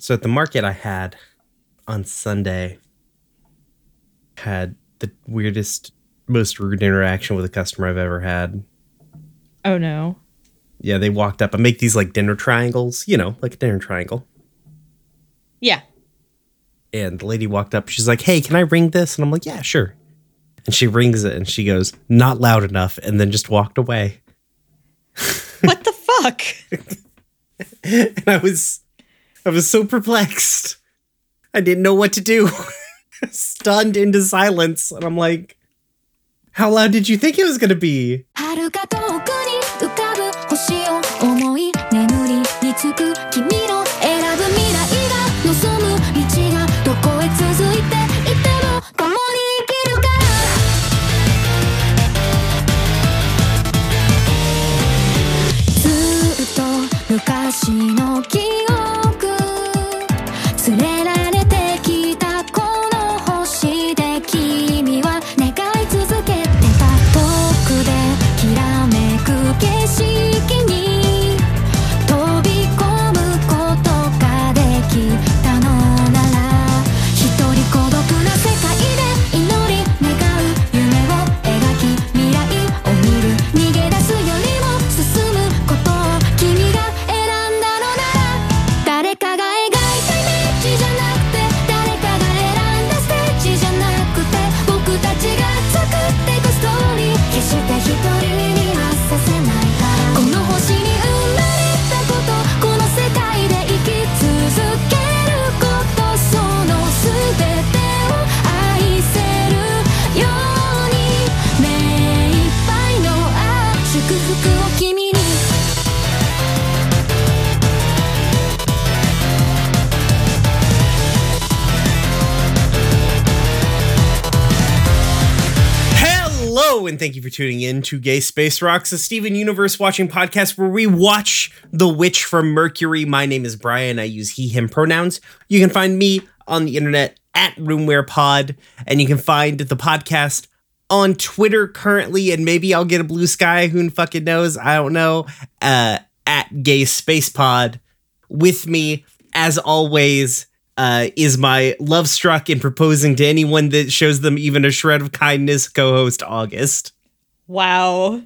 So at the market I had on Sunday had the weirdest, most rude interaction with a customer I've ever had. Oh no. Yeah, they walked up. I make these like dinner triangles, you know, like a dinner triangle. Yeah. And the lady walked up. She's like, "Hey, can I ring this?" And I'm like, "Yeah, sure." And she rings it, and she goes, "Not loud enough," and then just walked away. What the fuck? and I was, I was so perplexed. I didn't know what to do. Stunned into silence, and I'm like, "How loud did you think it was gonna be?" Tuning in to Gay Space Rocks, a Steven Universe watching podcast where we watch The Witch from Mercury. My name is Bryan. I use he, him pronouns. You can find me on the internet at Room Where Pod, and you can find the podcast on Twitter currently, and maybe I'll get a blue sky. Who fucking knows? I don't know. Uh, at Gay Space Pod with me, as always, uh, is my love struck and proposing to anyone that shows them even a shred of kindness co host August. Wow.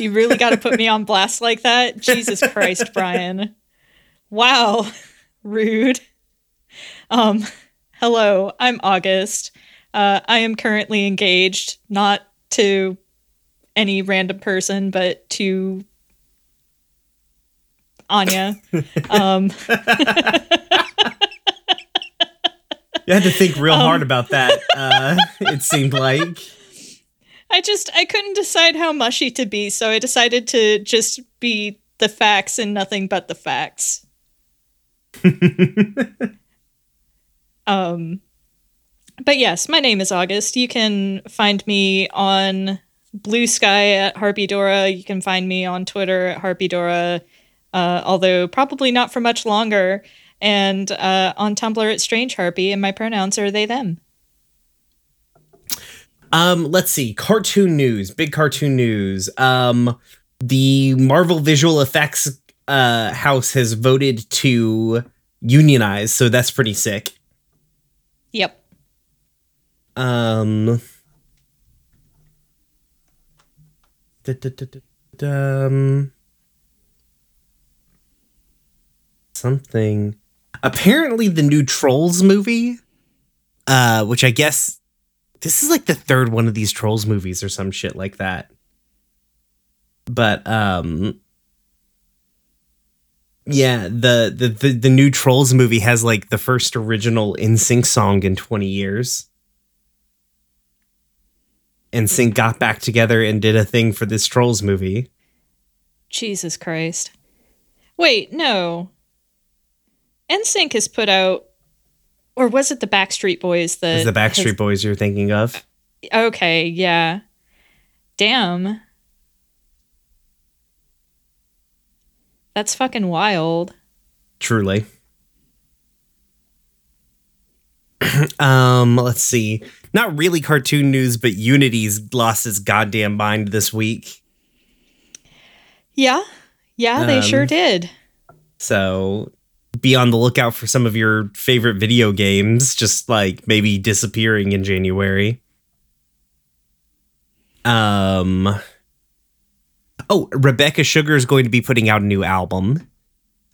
You really got to put me on blast like that? Jesus Christ, Bryan. Wow. Rude. Um hello, I'm August. Uh I am currently engaged not to any random person but to Anya. Um You had to think real hard about that, uh, it seemed like. I just I couldn't decide how mushy to be, so I decided to just be the facts and nothing but the facts. um but yes, my name is August. You can find me on Blue Sky at Harpy Dora. You can find me on Twitter at Harpy Dora, uh, although probably not for much longer. And uh, on Tumblr at Strange Harpy, and my pronouns are they them. Um, let's see. Cartoon news, big cartoon news. Um, the Marvel Visual Effects uh, house has voted to unionize, so that's pretty sick. Yep. Um, da- da- da- um, something. Apparently, the new Trolls movie, uh, which I guess this is like the third one of these Trolls movies or some shit like that. But um, yeah, the the the, the new Trolls movie has like the first original NSYNC song in twenty years. NSYNC got back together and did a thing for this Trolls movie. Jesus Christ. Wait, no. NSYNC has put out, or was it the Backstreet Boys that Is the Backstreet has- Boys you're thinking of? Okay, yeah. Damn. That's fucking wild. Truly. um, let's see. Not really cartoon news, but Unity's lost its goddamn mind this week. Yeah, yeah, they Um, sure did. So be on the lookout for some of your favorite video games, just like maybe disappearing in January. Um. Oh, Rebecca Sugar is going to be putting out a new album.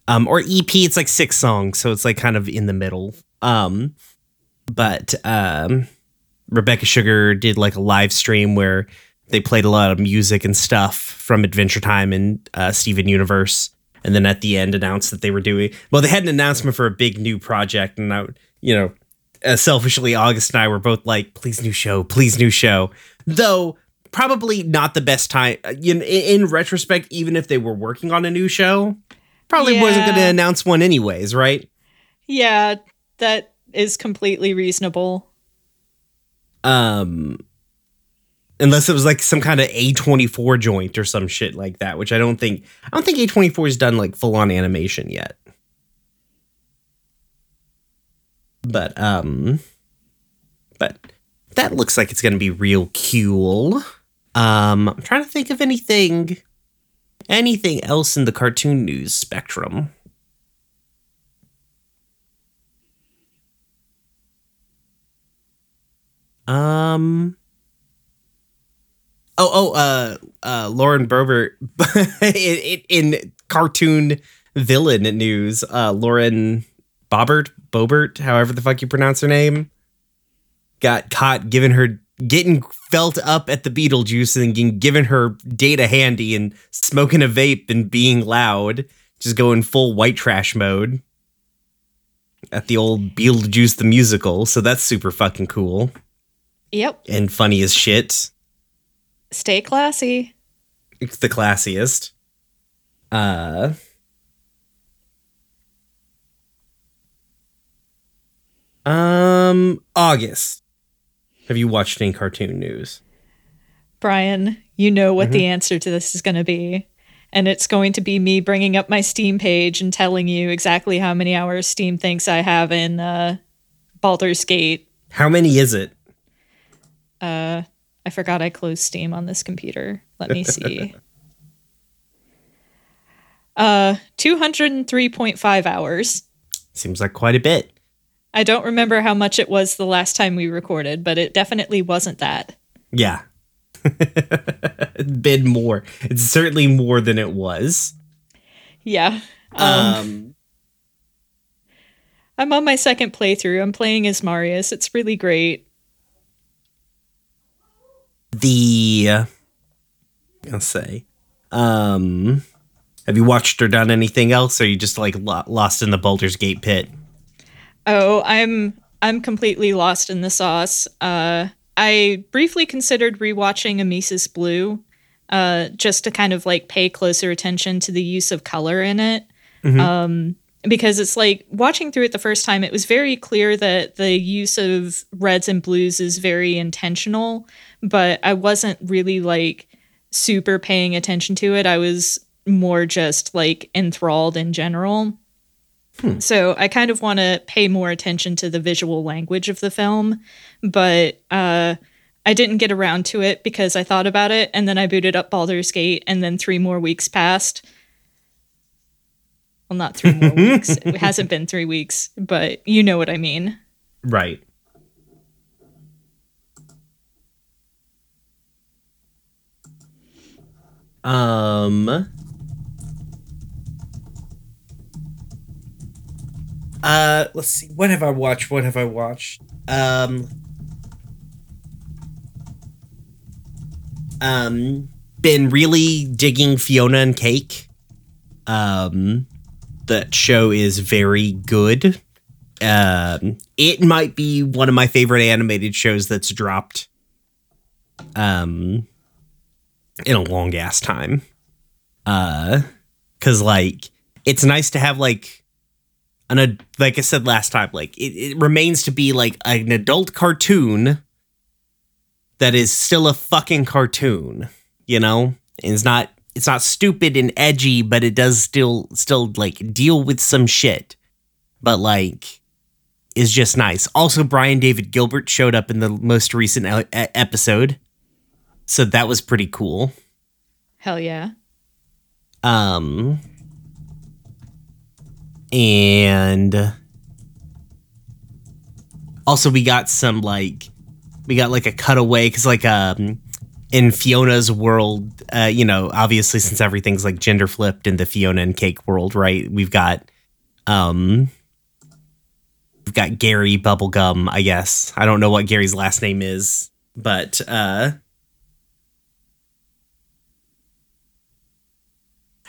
Um, or EP. It's like six songs, so it's like kind of in the middle. Um, but um, Rebecca Sugar did like a live stream where they played a lot of music and stuff from Adventure Time and uh, Steven Universe, and then at the end announced that they were doing. Well, they had an announcement for a big new project, and I, you know, uh, selfishly, August and I were both like, "Please, new show, please, new show." Though probably not the best time. uh, In, in retrospect, even if they were working on a new show, probably wasn't going to announce one anyways, right? Yeah, that is completely reasonable. Um, unless it was like some kind of A24 joint or some shit like that, which I don't think I don't think A24 has done like full on animation yet. But um but that looks like it's going to be real cool. Um I'm trying to think of anything anything else in the cartoon news spectrum. Um. Oh, oh, uh, uh, Lauren Boebert in, in, cartoon villain news. Uh, Lauren Bobbert, Bobert, however the fuck you pronounce her name, got caught giving her getting felt up at the Beetlejuice and getting given her data handy and smoking a vape and being loud, just going full white trash mode at the old Beetlejuice the musical. So that's super fucking cool Yep. and funny as shit. Stay classy. It's the classiest. Uh Um August. Have you watched any cartoon news? Bryan, you know what the answer to this is going to be. And it's going to be me bringing up my Steam page and telling you exactly how many hours Steam thinks I have in uh, Baldur's Gate. How many is it? Uh, I forgot I closed Steam on this computer. Let me see. uh, 203.5 hours. Seems like quite a bit. I don't remember how much it was the last time we recorded, but it definitely wasn't that. Yeah. been more. It's certainly more than it was. Yeah. Um, Um I'm on my second playthrough. I'm playing as Marius. It's really great. The I'll say. Um have you watched or done anything else or are you just like lo- lost in the Baldur's Gate pit? Oh, I'm I'm completely lost in the sauce. Uh, I briefly considered rewatching Amisis Blue, uh, just to kind of like pay closer attention to the use of color in it. Um, because it's like watching through it the first time, it was very clear that the use of reds and blues is very intentional, but I wasn't really like super paying attention to it. I was more just like enthralled in general. So I kind of want to pay more attention to the visual language of the film, but uh, I didn't get around to it because I thought about it and then I booted up Baldur's Gate and then three more weeks passed. Well, not three more weeks. It hasn't been three weeks, but you know what I mean. Right. Um Uh let's see. What have I watched? What have I watched? Um Um been really digging Fionna and Cake. Um that show is very good um it might be one of my favorite animated shows that's dropped um in a long ass time. Uh cuz like it's nice to have like an ad- like I said last time like it, it remains to be like an adult cartoon that is still a fucking cartoon you know? And it's not it's not stupid and edgy but it does still still like deal with some shit. But like is just nice. Also, Brian David Gilbert showed up in the most recent episode, so that was pretty cool. Hell yeah. Um, and also we got some like we got like a cutaway because like um in Fionna's world, uh, you know, obviously since everything's like gender flipped in the Fionna and Cake world, right? We've got um we've got Gary Bubblegum, I guess. I don't know what Gary's last name is, but uh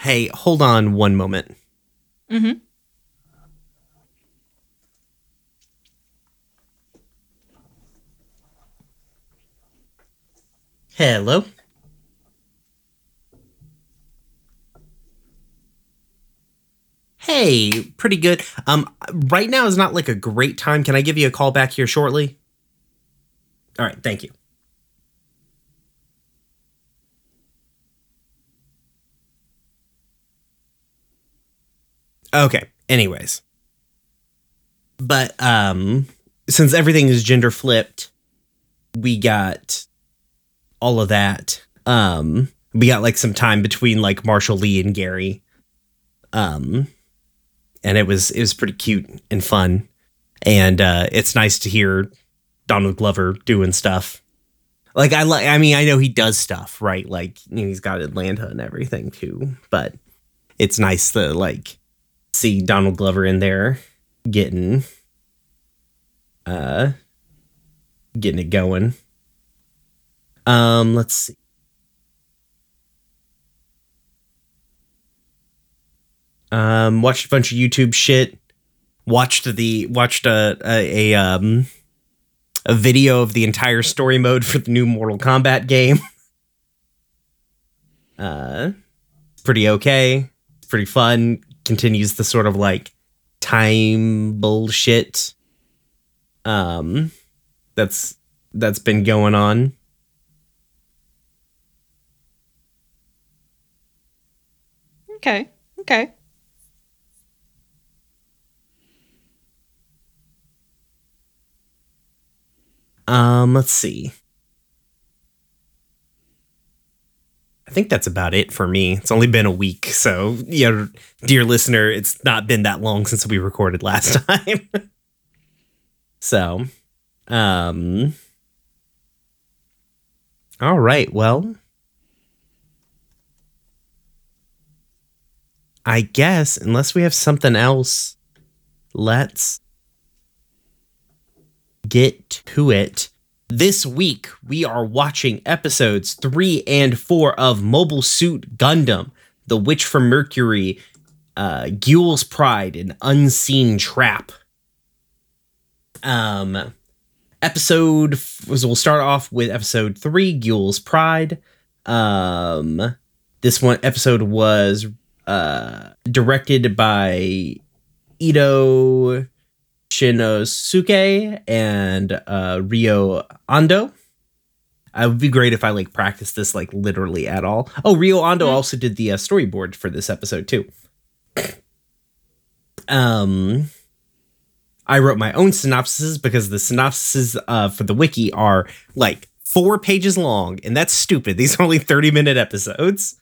Hey, hold on one moment. Mm-hmm. Hello. Hey, pretty good. Um, right now is not like a great time. Can I give you a call back here shortly? All right, thank you. Okay. Anyways, but um, since everything is gender flipped, we got all of that. Um, we got like some time between like Marshall Lee and Gary. Um, and it was it was pretty cute and fun, and uh, it's nice to hear Donald Glover doing stuff. Like I like, I mean, I know he does stuff, right? Like you know, he's got Atlanta and everything too, but it's nice to like see Donald Glover in there getting uh getting it going. Um, let's see. Um, watched a bunch of YouTube shit. Watched the watched a a, a um a video of the entire story mode for the new Mortal Kombat game. uh, pretty okay. Pretty fun. Continues the sort of like time bullshit. Um, that's that's been going on. Okay. Okay. Um, let's see. I think that's about it for me. It's only been a week, so yeah, dear listener, it's not been that long since we recorded last time. so, um All right, well, I guess unless we have something else, let's get to it. This week, we are watching episodes three and four of Mobile Suit Gundam, The Witch from Mercury, uh, Guel's Pride, and Unseen Trap. Um, episode was we'll start off with episode three, Guel's Pride. Um, this one episode was uh directed by Ito Shinosuke and uh, Rio Ando. It would be great if I like practice this like literally at all. Oh, Rio Ando also did the uh, storyboard for this episode too. um, I wrote my own synopsises because the synopsises uh, for the wiki are like four pages long, and that's stupid. These are only thirty minute episodes.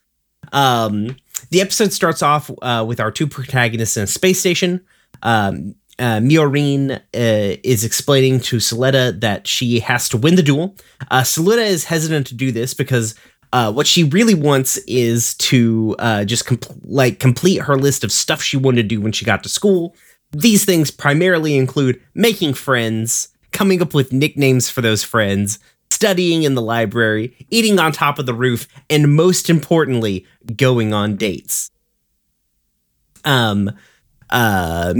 Um, the episode starts off uh, with our two protagonists in a space station. Um, uh, Miorine uh, is explaining to Suletta that she has to win the duel. Uh, is hesitant to do this because uh, what she really wants is to uh, just compl- like complete her list of stuff she wanted to do when she got to school. These things primarily include making friends, coming up with nicknames for those friends, studying in the library, eating on top of the roof, and most importantly, going on dates. Um, uh,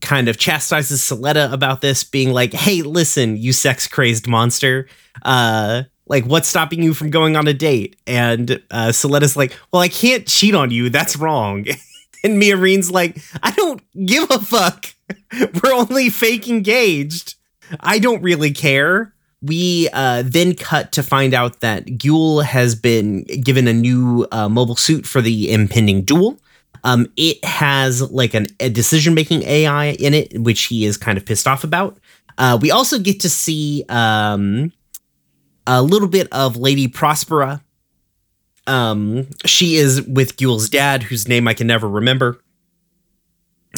kind of chastises Suletta about this, being like, "Hey, listen, you sex crazed monster. Uh, like, what's stopping you from going on a date?" And uh, like, "Well, I can't cheat on you. That's wrong." and Miorine's like, "I don't give a fuck. We're only fake engaged. I don't really care." We uh, then cut to find out that Guel has been given a new uh, mobile suit for the impending duel. Um, it has like an, a decision making AI in it, which he is kind of pissed off about. Uh, we also get to see um, a little bit of Lady Prospera. Um, she is with Guel's dad, whose name I can never remember.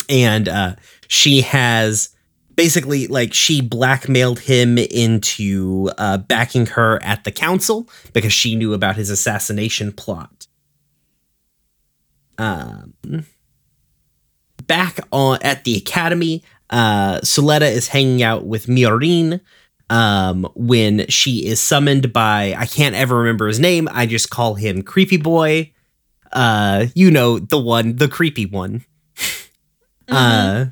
and uh, she has basically like she blackmailed him into uh, backing her at the council because she knew about his assassination plot. Um, back on at the academy, uh, Suletta is hanging out with Miorine um, when she is summoned by I can't ever remember his name. I just call him Creepy Boy. Uh, you know the one, the creepy one. Uh,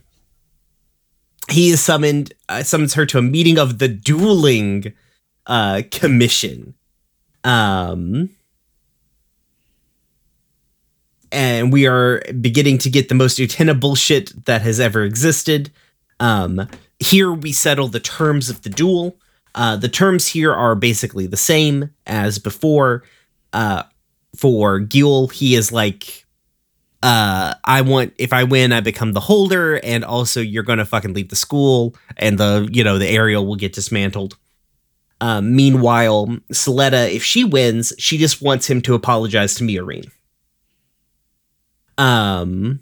he is summoned. Uh, summons her to a meeting of the dueling uh, commission. Um, and we are beginning to get the most Utena bullshit that has ever existed. Um, here we settle the terms of the duel. Uh, the terms here are basically the same as before. Uh, for Guel, he is like, uh, I want if I win, I become the holder, and also you're gonna fucking leave the school, and the you know the aerial will get dismantled. Uh, meanwhile, Suletta, if she wins, she just wants him to apologize to Miorine. Um,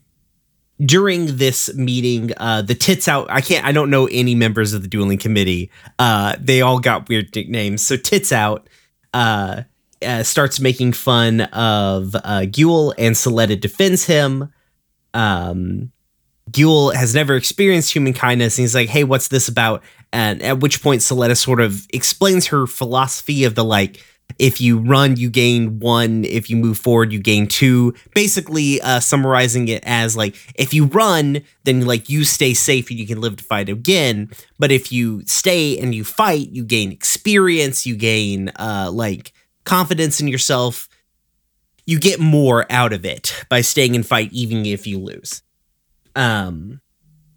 during this meeting, uh, the tits out. I can't. I don't know any members of the dueling committee. Uh, they all got weird nicknames. So tits out. Uh, uh, starts making fun of uh, and Suletta defends him. Um, has never experienced human kindness, and he's like, "Hey, what's this about?" And at which point, Suletta sort of explains her philosophy of the like, if you run, you gain one. If you move forward, you gain two. Basically, uh, summarizing it as like, if you run, then like you stay safe and you can live to fight again. But if you stay and you fight, you gain experience. You gain uh, like confidence in yourself. You get more out of it by staying and fight, even if you lose. Um.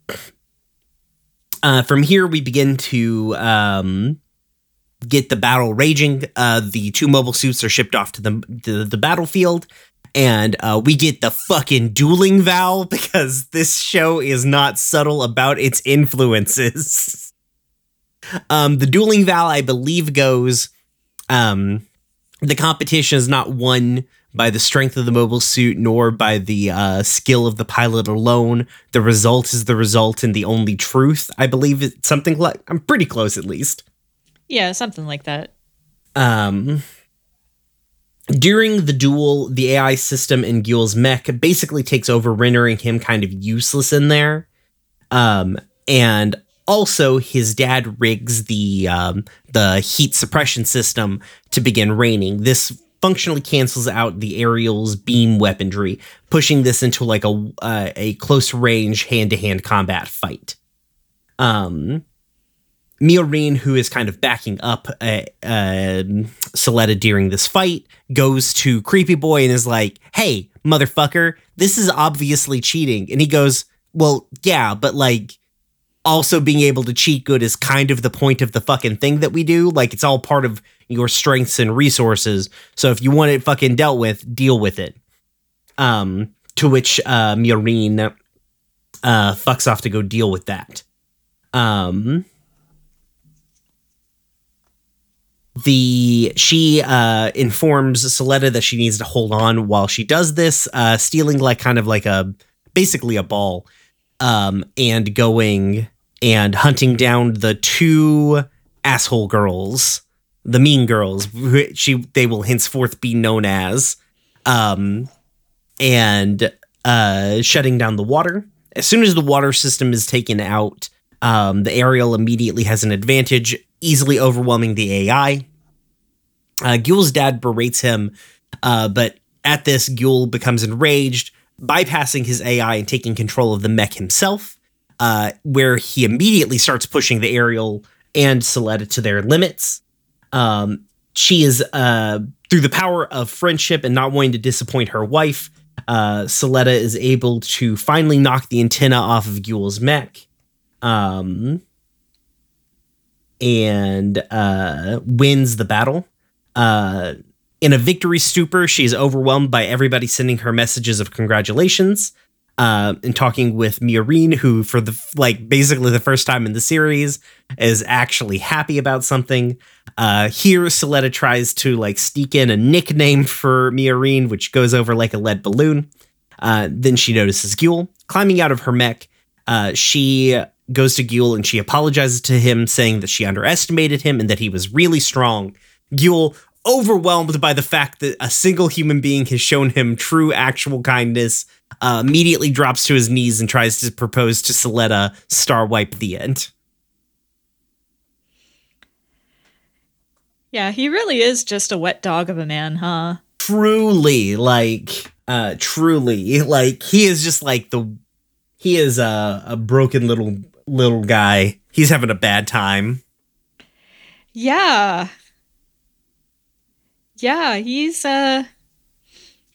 Uh, from here, we begin to um, get the battle raging. Uh, the two mobile suits are shipped off to the the, the battlefield, and uh, we get the fucking dueling vow because this show is not subtle about its influences. um, the dueling vow, I believe, goes. Um, the competition is not won by the strength of the mobile suit nor by the uh, skill of the pilot alone. The result is the result and the only truth. I believe it's something like I'm pretty close at least. Yeah, something like that. Um, during the duel, the AI system in Guel's mech basically takes over, rendering him kind of useless in there. Um, and also, his dad rigs the um, the heat suppression system to begin raining. This functionally cancels out the aerial's beam weaponry, pushing this into like a uh, a close range hand to hand combat fight. Um, Miorine, who is kind of backing up uh, uh, during this fight, goes to Creepy Boy and is like, "Hey, motherfucker, this is obviously cheating." And he goes, "Well, yeah, but like." Also, being able to cheat good is kind of the point of the fucking thing that we do. Like, it's all part of your strengths and resources. So, if you want it fucking dealt with, deal with it. Um, to which uh, uh, fucks off to go deal with that. Um, the she uh informs Suletta that she needs to hold on while she does this, uh stealing like kind of like a basically a ball um and going and hunting down the two asshole girls, the mean girls, she they will henceforth be known as um and uh shutting down the water. As soon as the water system is taken out, um, the aerial immediately has an advantage, easily overwhelming the AI. Uh, Guel's dad berates him, uh, but at this, Guel becomes enraged, bypassing his AI and taking control of the mech himself, uh, where he immediately starts pushing the aerial and Suletta to their limits. Um, she is, uh, through the power of friendship and not wanting to disappoint her wife, uh, is able to finally knock the antenna off of Guel's mech. Um, and uh, wins the battle. Uh, in a victory stupor, she is overwhelmed by everybody sending her messages of congratulations. Uh, and talking with Miorine, who for the like basically the first time in the series is actually happy about something. Uh, here, Suletta tries to like sneak in a nickname for Miorine, which goes over like a lead balloon. Uh, then she notices Guel climbing out of her mech. Uh, she goes to Guel and she apologizes to him, saying that she underestimated him and that he was really strong. Guel, overwhelmed by the fact that a single human being has shown him true actual kindness, uh, immediately drops to his knees and tries to propose to Suletta, star wipe the end. Yeah, he really is just a wet dog of a man, huh? Truly, like, uh, truly, like, he is just like the, he is a, a broken little, little guy. He's having a bad time. Yeah. Yeah, he's uh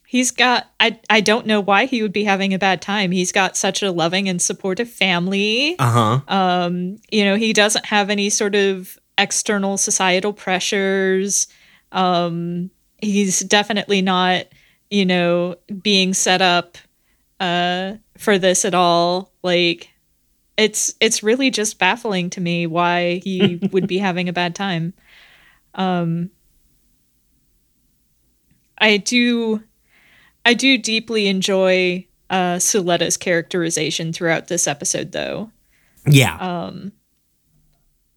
he's got I I don't know why he would be having a bad time. He's got such a loving and supportive family. Uh huh. Um, you know, he doesn't have any sort of external societal pressures. Um, he's definitely not, you know, being set up uh for this at all. Like it's it's really just baffling to me why he would be having a bad time. Um I do I do deeply enjoy uh Suletta's characterization throughout this episode though. Yeah. Um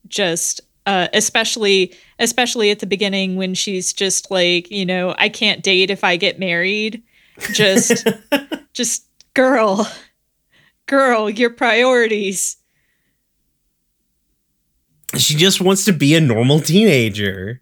just uh especially especially at the beginning when she's just like, you know, I can't date if I get married. Just just girl. Girl, your priorities. she just wants to be a normal teenager.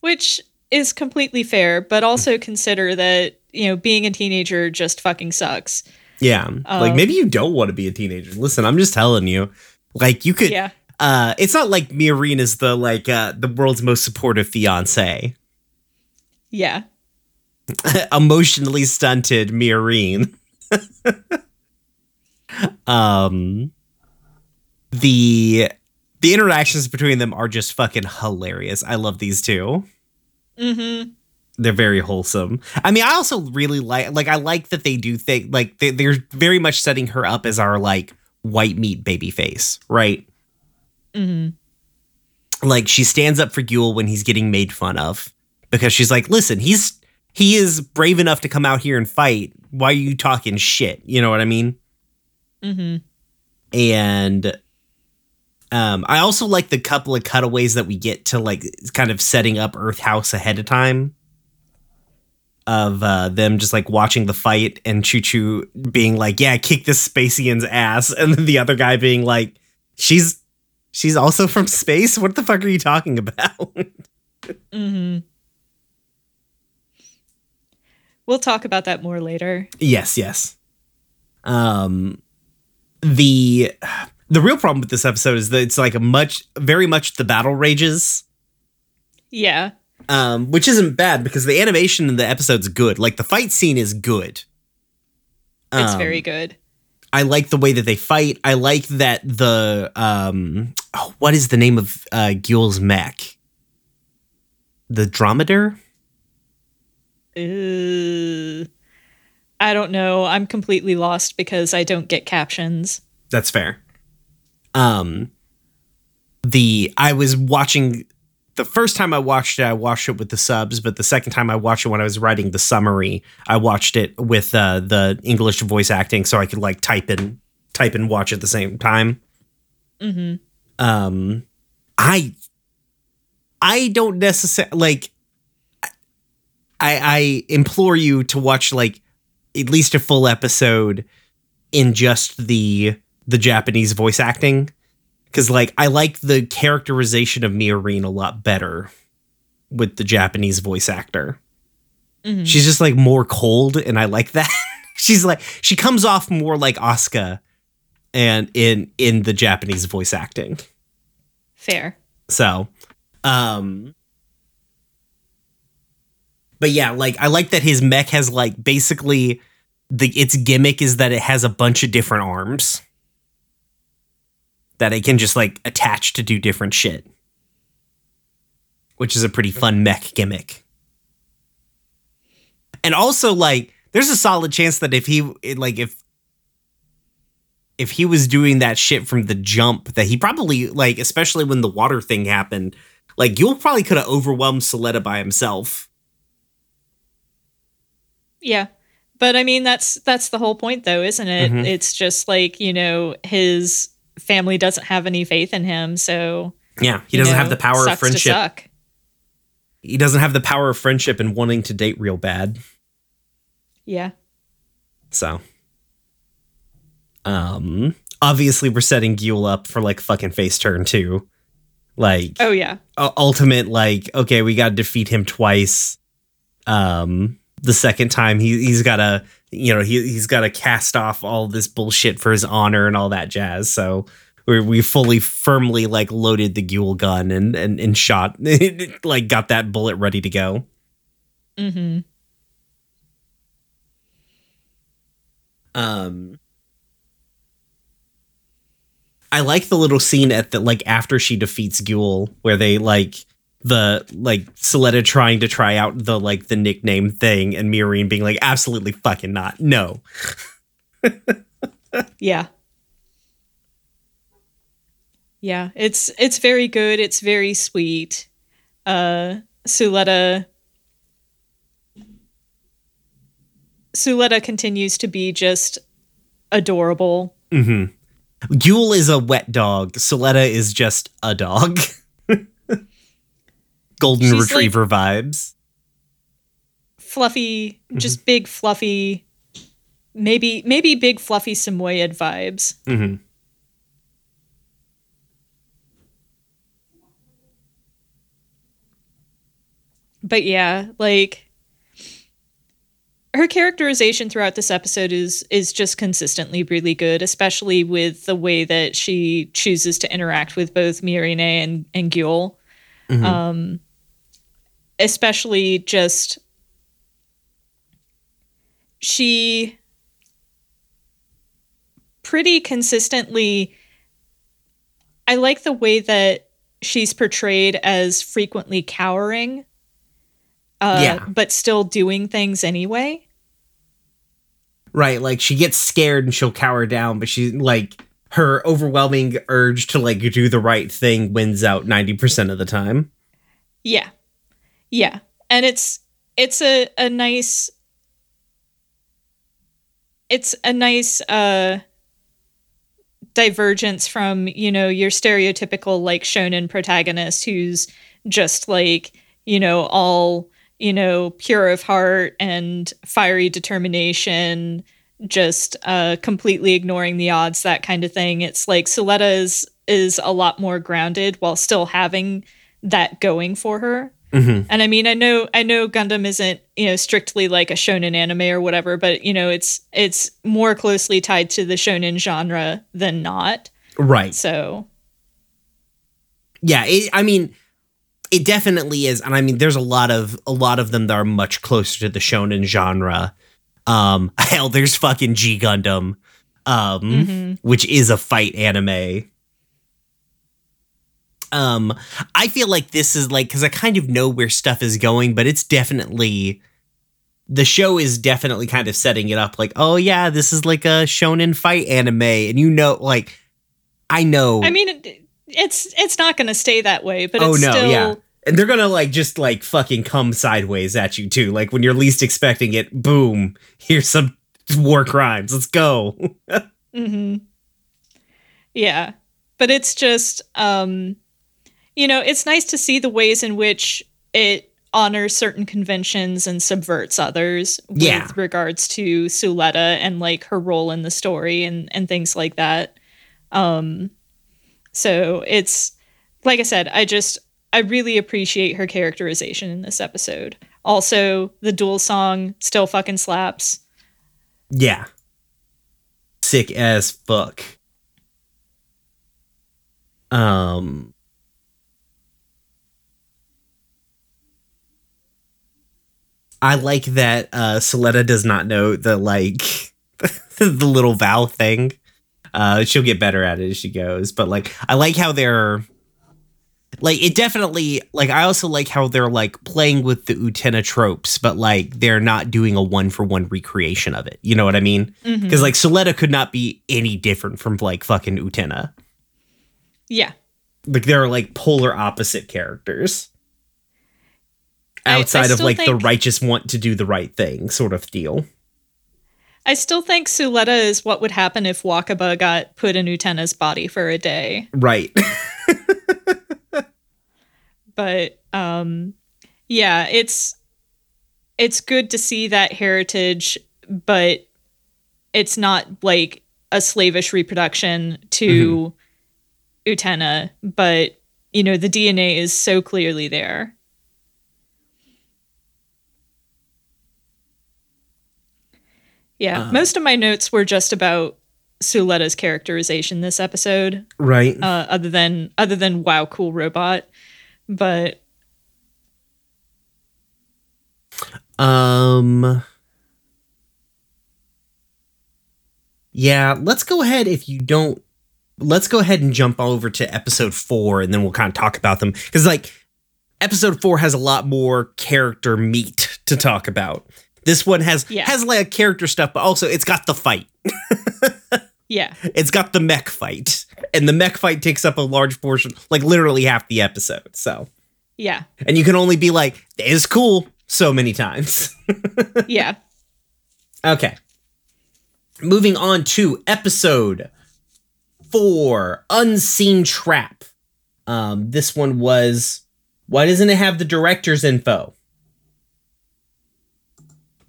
Which is completely fair but also consider that you know being a teenager just fucking sucks Yeah. like Um, maybe you don't want to be a teenager. Listen, I'm just telling you. Like you could yeah uh it's not like Miorine is the like uh the world's most supportive fiance. yeah Emotionally stunted Miorine. um the the interactions between them are just fucking hilarious. I love these two. mm-hmm they're very wholesome. I mean, I also really like like I like that they do think like they, they're very much setting her up as our like white meat baby face, right? mm-hmm Like she stands up for Guel when he's getting made fun of because she's like, "Listen, he's he is brave enough to come out here and fight. Why are you talking shit?" You know what I mean? mm-hmm and um i also like the couple of cutaways that we get to like kind of setting up earth house ahead of time of uh them just like watching the fight and Chuchu being like yeah kick this spacian's ass. And then the other guy being like she's she's also from space? What the fuck are you talking about? Mm-hmm. We'll talk about that more later. Yes, yes. Um the the real problem with this episode is that it's like a much very much the battle rages. yeah Um, which isn't bad because the animation in the episode's good. Like the fight scene is good. it's Um, very good I like the way that they fight. I like that the um oh, what is the name of uh Guel's mech? The Dromedar? uh, i don't know i'm completely lost because i don't get captions That's fair. Um the I was watching the first time I watched it, I watched it with the subs, but the second time I watched it when I was writing the summary, I watched it with uh, the English voice acting so I could like type and type and watch at the same time. mm-hmm Um I I don't necessarily like I I implore you to watch like at least a full episode in just the the Japanese voice acting cuz like I like the characterization of Miorine a lot better with the Japanese voice actor. Mhm. She's just like more cold and I like that. She's like she comes off more like Asuka and in in the Japanese voice acting. fair So, um, but yeah, like I like that his mech has like basically the its gimmick is that it has a bunch of different arms that it can just like attach to do different shit, which is a pretty fun mech gimmick. And also, like, there's a solid chance that if he like if if he was doing that shit from the jump, that he probably like, especially when the water thing happened, like Guel probably could have overwhelmed Suletta by himself. Yeah. But I mean that's that's the whole point though, isn't it? Mhm. It's just like, you know, his family doesn't have any faith in him, so Yeah, he doesn't know, have the power of friendship. He doesn't have the power of friendship and wanting to date real bad. Yeah. So, um, obviously we're setting Guel up for like fucking face turn too. Like, Oh yeah. u- ultimate like okay we got to defeat him twice um the second time he he's got to you know he he's got to cast off all this bullshit for his honor and all that jazz so we we fully firmly like loaded the Guel gun and and and shot like got that bullet ready to go Mhm. um I like the little scene at the like after she defeats Guel where they like the like Suletta trying to try out the like the nickname thing and Miorine being like absolutely fucking not. No. Yeah. Yeah, it's it's very good. It's very sweet. Uh Suletta Suletta continues to be just adorable. Mhm. Guel is a wet dog. Suletta is just a dog. Golden She's like- retriever vibes. Fluffy, just big fluffy maybe maybe big fluffy Samoyed vibes. Mhm. but yeah, like her characterization throughout this episode is is just consistently really good, especially with the way that she chooses to interact with both Miorine and and Guel. Mhm. Um, especially just she pretty consistently I like the way that she's portrayed as frequently cowering uh, Yeah. but still doing things anyway. Right, like she gets scared and she'll cower down, but she like her overwhelming urge to like do the right thing wins out 90% of the time. Yeah. Yeah. And it's it's a, a nice it's a nice uh divergence from, you know, your stereotypical like shonen protagonist who's just like, you know, all, you know, pure of heart and fiery determination, just uh completely ignoring the odds, that kind of thing. It's like Suletta is is a lot more grounded while still having that going for her. Mhm. And I mean, I know I know Gundam isn't, you know, strictly like a shonen anime or whatever, but you know, it's it's more closely tied to the shonen genre than not. Right. So, Yeah, it, I mean it definitely is and I mean there's a lot of a lot of them that are much closer to the shonen genre. Um hell there's fucking G Gundam um mhm. which is a fight anime. Um, I feel like this is like because I kind of know where stuff is going, but it's definitely the show is definitely kind of setting it up like, oh yeah, this is like a shonen fight anime, and you know, like I know. I mean, it, it's it's not going to stay that way, but oh it's no, still yeah. And they're gonna like just like fucking come sideways at you too. Like when you're least expecting it, boom, here's some war crimes. Let's go. hmm Yeah. But it's just um you know, it's nice to see the ways in which it honors certain conventions and subverts others Yeah. with regards to Suletta and like her role in the story and and things like that. Um so it's like I said, I just I really appreciate her characterization in this episode. Also, the duel song still fucking slaps. Yeah. Sick as fuck. Um I like that uh Suletta does not know the like the little vow thing. Uh she'll get better at it as she goes, but like I like how they're like it definitely like I also like how they're like playing with the Utena tropes, but like they're not doing a one for one recreation of it. You know what I mean? Because like Suletta could not be any different from like fucking Utena. Yeah. Like they're like polar opposite characters. I- I outside of like the righteous want to do the right thing sort of deal. I still think Suletta is what would happen if Wakaba got put in Utena's body for a day. Right. But um yeah, it's it's good to see that heritage, but it's not like a slavish reproduction to Utena, but you know, the DNA is so clearly there. Yeah, most of my notes were just about Suletta's characterization this episode, right. uh, other than other than wow, cool robot. But Um Yeah, let's go ahead if you don't let's go ahead and jump over to episode 4 and then we'll kind of talk about them cuz like episode 4 has a lot more character meat to talk about. This one has Yeah. has like a character stuff but also it's got the fight. yeah, It's got the mech fight. And the mech fight takes up a large portion, like literally half the episode. So, yeah, and you can only be like, "It's cool," so many times. yeah. Okay. Moving on to episode four Unseen Trap. Um, this one was why doesn't it have the director's info?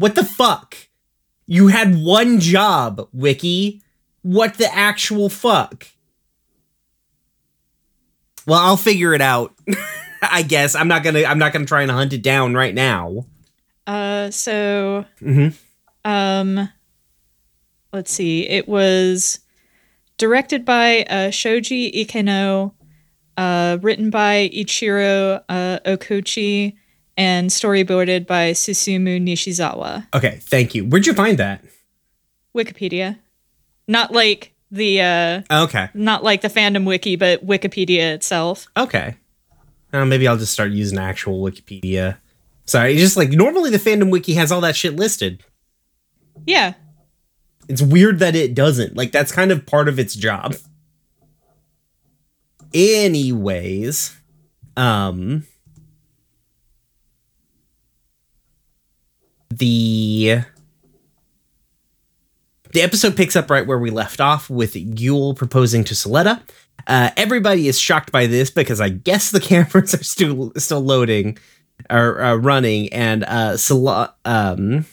What the fuck? You had one job, Wiki. What the actual fuck? Well, I'll figure it out. I guess I'm not gonna. I'm not gonna try and hunt it down right now. Uh, so mm-hmm. um, let's see. It was directed by uh, Shoji Ikeno, uh, written by Ichiro uh, Okouchi, and storyboarded by Susumu Nishizawa. Okay, thank you. Where'd you find that? Wikipedia, not like the uh, Okay. not like the fandom wiki, but Wikipedia itself. Okay. Uh, maybe I'll just start using actual Wikipedia. Sorry, just like normally the fandom wiki has all that shit listed. Yeah, It's weird that it doesn't. Like that's kind of part of its job. Anyways, um the the episode picks up right where we left off with Guel proposing to Suletta. Uh, everybody is shocked by this because I guess the cameras are still still loading or uh, running, and uh, Sol- um,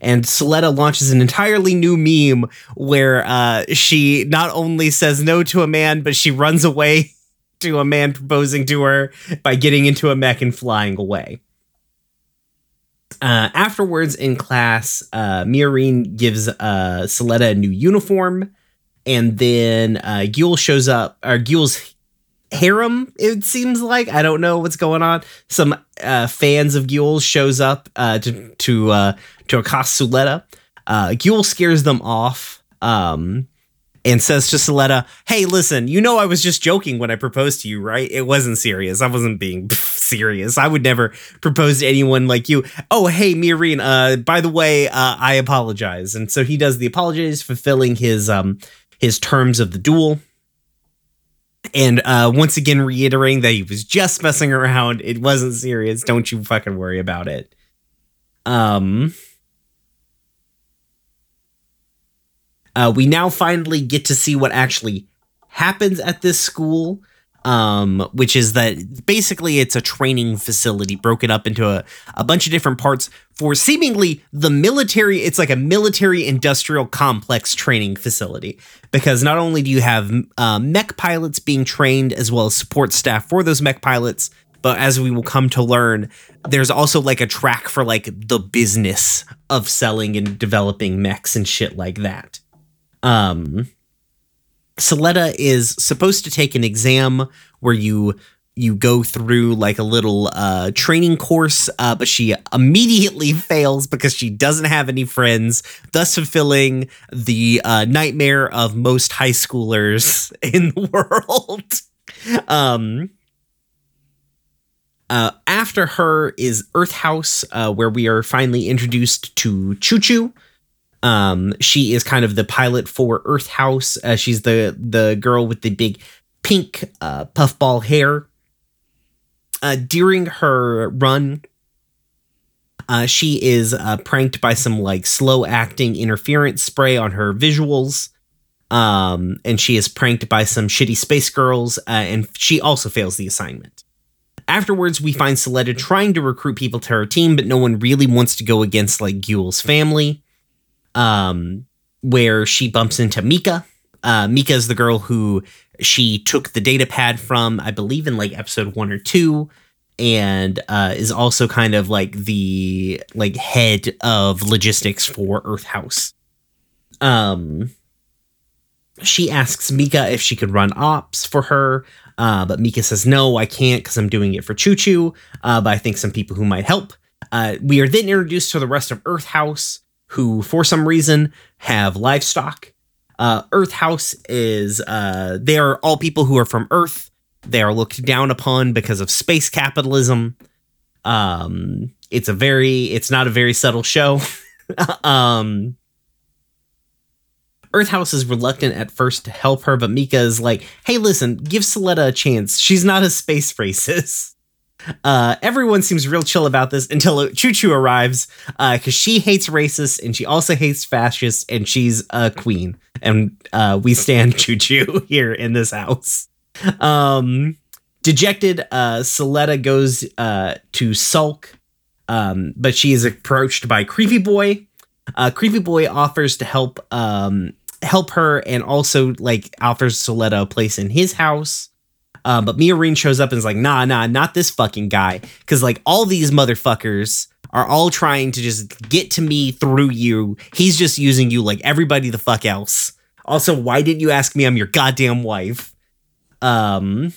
and Suletta launches an entirely new meme where uh, she not only says no to a man, but she runs away to a man proposing to her by getting into a mech and flying away. Uh, afterwards, in class, uh, Miorine gives uh, Suletta a new uniform, and then uh, Guel shows up, or Guel's harem, it seems like. I don't know what's going on. Some uh, fans of Guel shows up uh, to to uh, to accost Suletta. Uh, Guel scares them off um, and says to Suletta, "Hey, listen, you know I was just joking when I proposed to you, right? It wasn't serious. I wasn't being serious. I would never propose to anyone like you. Oh, hey, Miorine. Uh, by the way, uh, I apologize." And so he does the apologies, fulfilling his um his terms of the duel and uh, once again reiterating that he was just messing around. It wasn't serious. Don't you fucking worry about it. Um. Uh, we now finally get to see what actually happens at this school, um, which is that basically it's a training facility broken up into a, a bunch of different parts for seemingly the military. It's like a military industrial complex training facility because not only do you have uh, mech pilots being trained as well as support staff for those mech pilots, but as we will come to learn, there's also like a track for like the business of selling and developing mechs and shit like that. Um, Suletta is supposed to take an exam where you you go through like a little uh, training course, uh, but she immediately fails because she doesn't have any friends, thus fulfilling the uh, nightmare of most high schoolers in the world. um, uh, after her is Earth House, uh, where we are finally introduced to Chuchu. Um, she is kind of the pilot for Earth House. Uh, she's the the girl with the big pink uh, puffball hair. Uh, during her run, Uh, she is uh, pranked by some like slow acting interference spray on her visuals. Um, and she is pranked by some shitty space girls, uh, and she also fails the assignment. Afterwards, we find Suletta trying to recruit people to her team, but no one really wants to go against like Guel's family. Um, where she bumps into Mika. Uh, Mika is the girl who she took the data pad from, I believe, in like episode one or two, and uh, is also kind of like the like head of logistics for Earth House. Um, she asks Mika if she could run ops for her, uh, but Mika says no, I can't because I'm doing it for Chuchu. Uh, but I think some people who might help. Uh, we are then introduced to the rest of Earth House, who for some reason have livestock. Uh, Earth House is uh, they are all people who are from Earth. They are looked down upon because of space capitalism. Um, it's a very it's not a very subtle show. um, Earth House is reluctant at first to help her, but Mika is like, "Hey, listen, give Suletta a chance. She's not a space racist." Uh, everyone seems real chill about this until Chuchu arrives, because uh, she hates racists and she also hates fascists, and she's a queen. And uh, we stand Chuchu here in this house. Um, dejected, uh, Suletta goes uh, to sulk, um, but she is approached by Creepy Boy. Uh, Creepy Boy offers to help um, help her and also like offers Suletta a place in his house. Uh, but Miorine shows up and is like, nah, nah, not this fucking guy. Cause like all these motherfuckers are all trying to just get to me through you. He's just using you like everybody the fuck else. Also, why didn't you ask me I'm your goddamn wife? Um,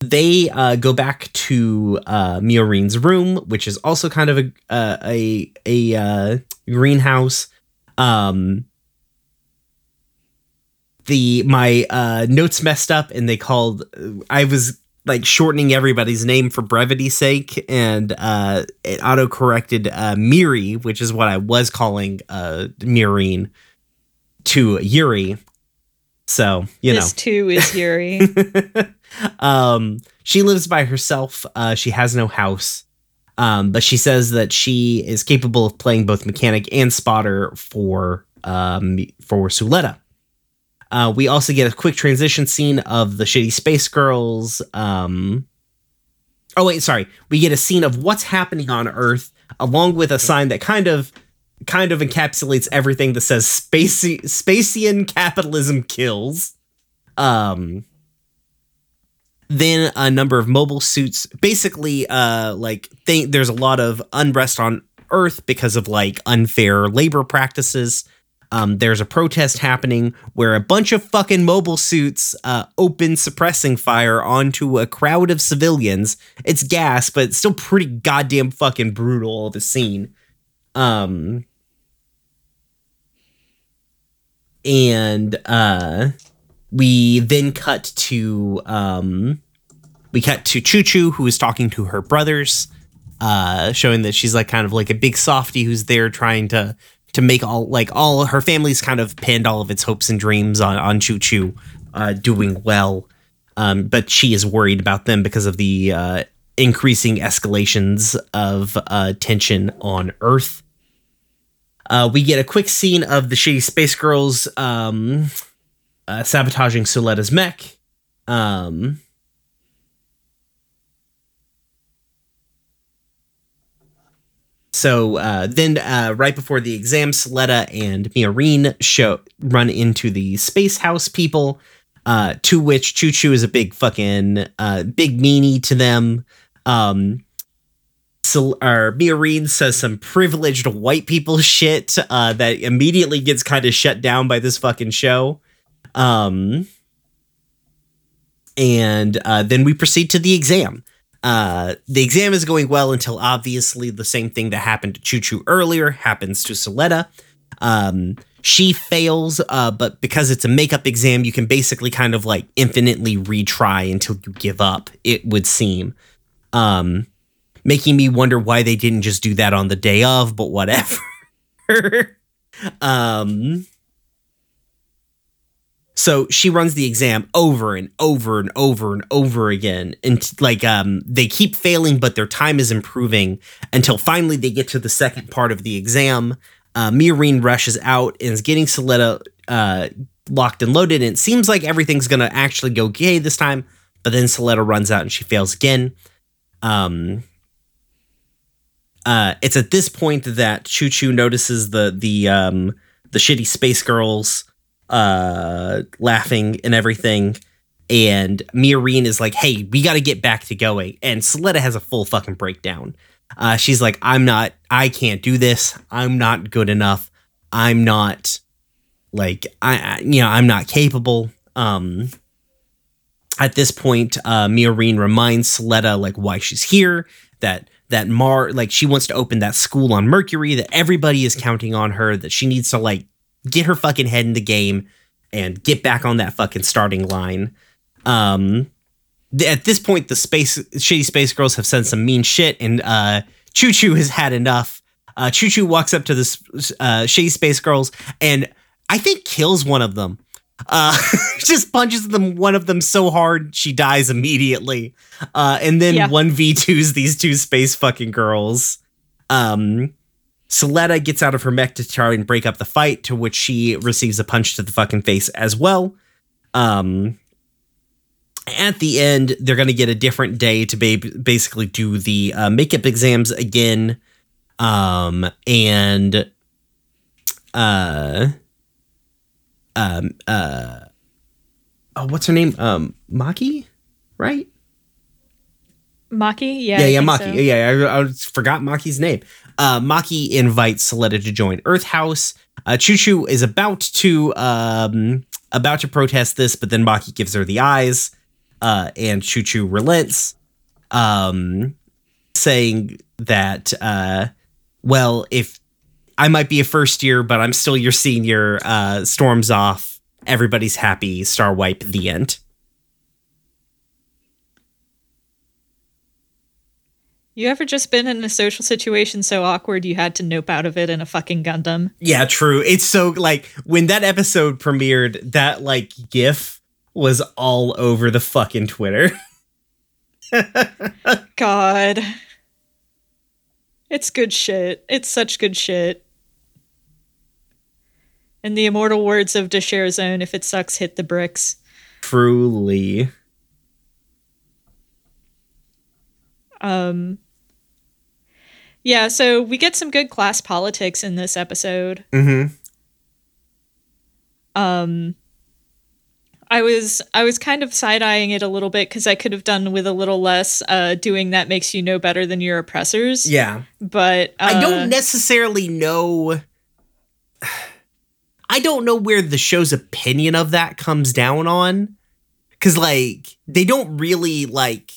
they uh, go back to uh, room, which is also kind of a uh, a a uh, greenhouse. Um, the my uh, notes messed up and they called I was like shortening everybody's name for brevity's sake and uh, it auto corrected uh, Miri, which is what I was calling uh, Miorine to Yuri. So you this know, This too is Yuri. um, she lives by herself. Uh, she has no house. Um, but she says that she is capable of playing both mechanic and spotter for um, for Suletta. Uh, we also get a quick transition scene of the shitty space girls. Um, oh wait, sorry. We get a scene of what's happening on Earth, along with a sign that kind of kind of encapsulates everything that says "Spacey Spacian capitalism kills." Um, then a number of mobile suits. Basically, uh, like there's a lot of unrest on Earth because of like unfair labor practices. Um, there's a protest happening where a bunch of fucking mobile suits uh, open suppressing fire onto a crowd of civilians. It's gas, but it's still pretty goddamn fucking brutal a scene. Um, and uh, we then cut to um, we cut to Chuchu, who is talking to her brothers, uh, showing that she's like kind of like a big softy who's there trying to to make all like all her family's kind of pinned all of its hopes and dreams on on Chuchu uh, doing well, um, but she is worried about them because of the uh, increasing escalations of uh, tension on Earth. Uh, we get a quick scene of the shitty space girls um, uh, sabotaging Suletta's mech. Um, So uh, then, uh, right before the exam, Suletta and Miorine show run into the space house people. Uh, to which Chuchu is a big fucking uh, big meanie to them. Um, so, or says some privileged white people shit uh, that immediately gets kind of shut down by this fucking show. Um, and uh, then we proceed to the exam. Uh, the exam is going well until obviously the same thing that happened to Chuchu earlier happens to Suletta. Um, she fails, uh, but because it's a makeup exam, you can basically kind of like infinitely retry until you give up, it would seem. Um, making me wonder why they didn't just do that on the day of, but whatever. um, So she runs the exam over and over and over and over again. And like um they keep failing, but their time is improving until finally they get to the second part of the exam. Uh Miorine rushes out and is getting Suletta uh locked and loaded. And it seems like everything's gonna actually go gay this time, but then Suletta runs out and she fails again. Um uh, it's at this point that Chuchu notices the the um, the shitty space girls uh, laughing and everything, and Miorine is like, "Hey, we got to get back to going." And Suletta has a full fucking breakdown. Uh, she's like, "I'm not. I can't do this. I'm not good enough. I'm not like I, you know I'm not capable." Um, at this point, uh, Miorine reminds Suletta like why she's here. That that Mar like she wants to open that school on Mercury, that everybody is counting on her, that she needs to like get her fucking head in the game and get back on that fucking starting line. Um th- at this point the space shitty space girls have said some mean shit and uh Chuchu has had enough. Uh Chuchu walks up to the uh shitty space girls and I think kills one of them. Uh just punches them one of them so hard she dies immediately. Uh and then Yeah. 1v2s these two space fucking girls. Um Suletta gets out of her mech to try and break up the fight, to which she receives a punch to the fucking face as well. Um, at the end, they're going to get a different day to ba- basically do the uh, makeup exams again. Um, and, uh, um, uh, oh, what's her name? Um, Maki, right? Maki? Yeah. yeah, yeah, Maki. so. Yeah, I, I forgot Maki's name. Uh, Maki invites Suletta to join Earth House. Uh, Chuchu is about to um, about to protest this, but then Maki gives her the eyes, uh, and Chuchu relents, um, saying that, uh, well, if I might be a first year, but I'm still your senior. Uh, storms off. Everybody's happy. Star wipe. The end. You ever just been in a social situation so awkward you had to nope out of it in a fucking Gundam? Yeah, true. It's so like when that episode premiered, that like GIF was all over the fucking Twitter. God. It's good shit. It's such good shit. In the immortal words of Deshare Zone, if it sucks, hit the bricks. Truly. Um Yeah, so we get some good class politics in this episode. Mm-hmm. Um I was I was kind of side eyeing it a little bit because I could have done with a little less uh, doing that makes you know better than your oppressors. Yeah. But uh, I don't necessarily know. I don't know where the show's opinion of that comes down on. Cause like they don't really like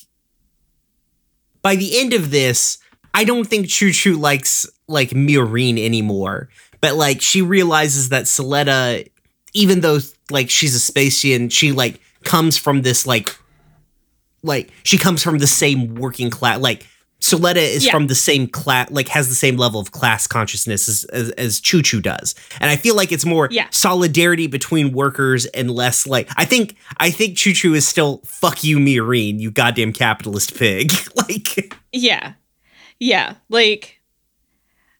by the end of this, I don't think Chuchu likes like Miorine anymore. But like she realizes that Suletta, even though like she's a Spacian, she like comes from this like like she comes from the same working class like Suletta is Yeah. from the same class like has the same level of class consciousness as, as as Chuchu does. And I feel like it's more Yeah. solidarity between workers and less like I think I think Chuchu is still fuck you Miorine, you goddamn capitalist pig. like Yeah. Yeah. Like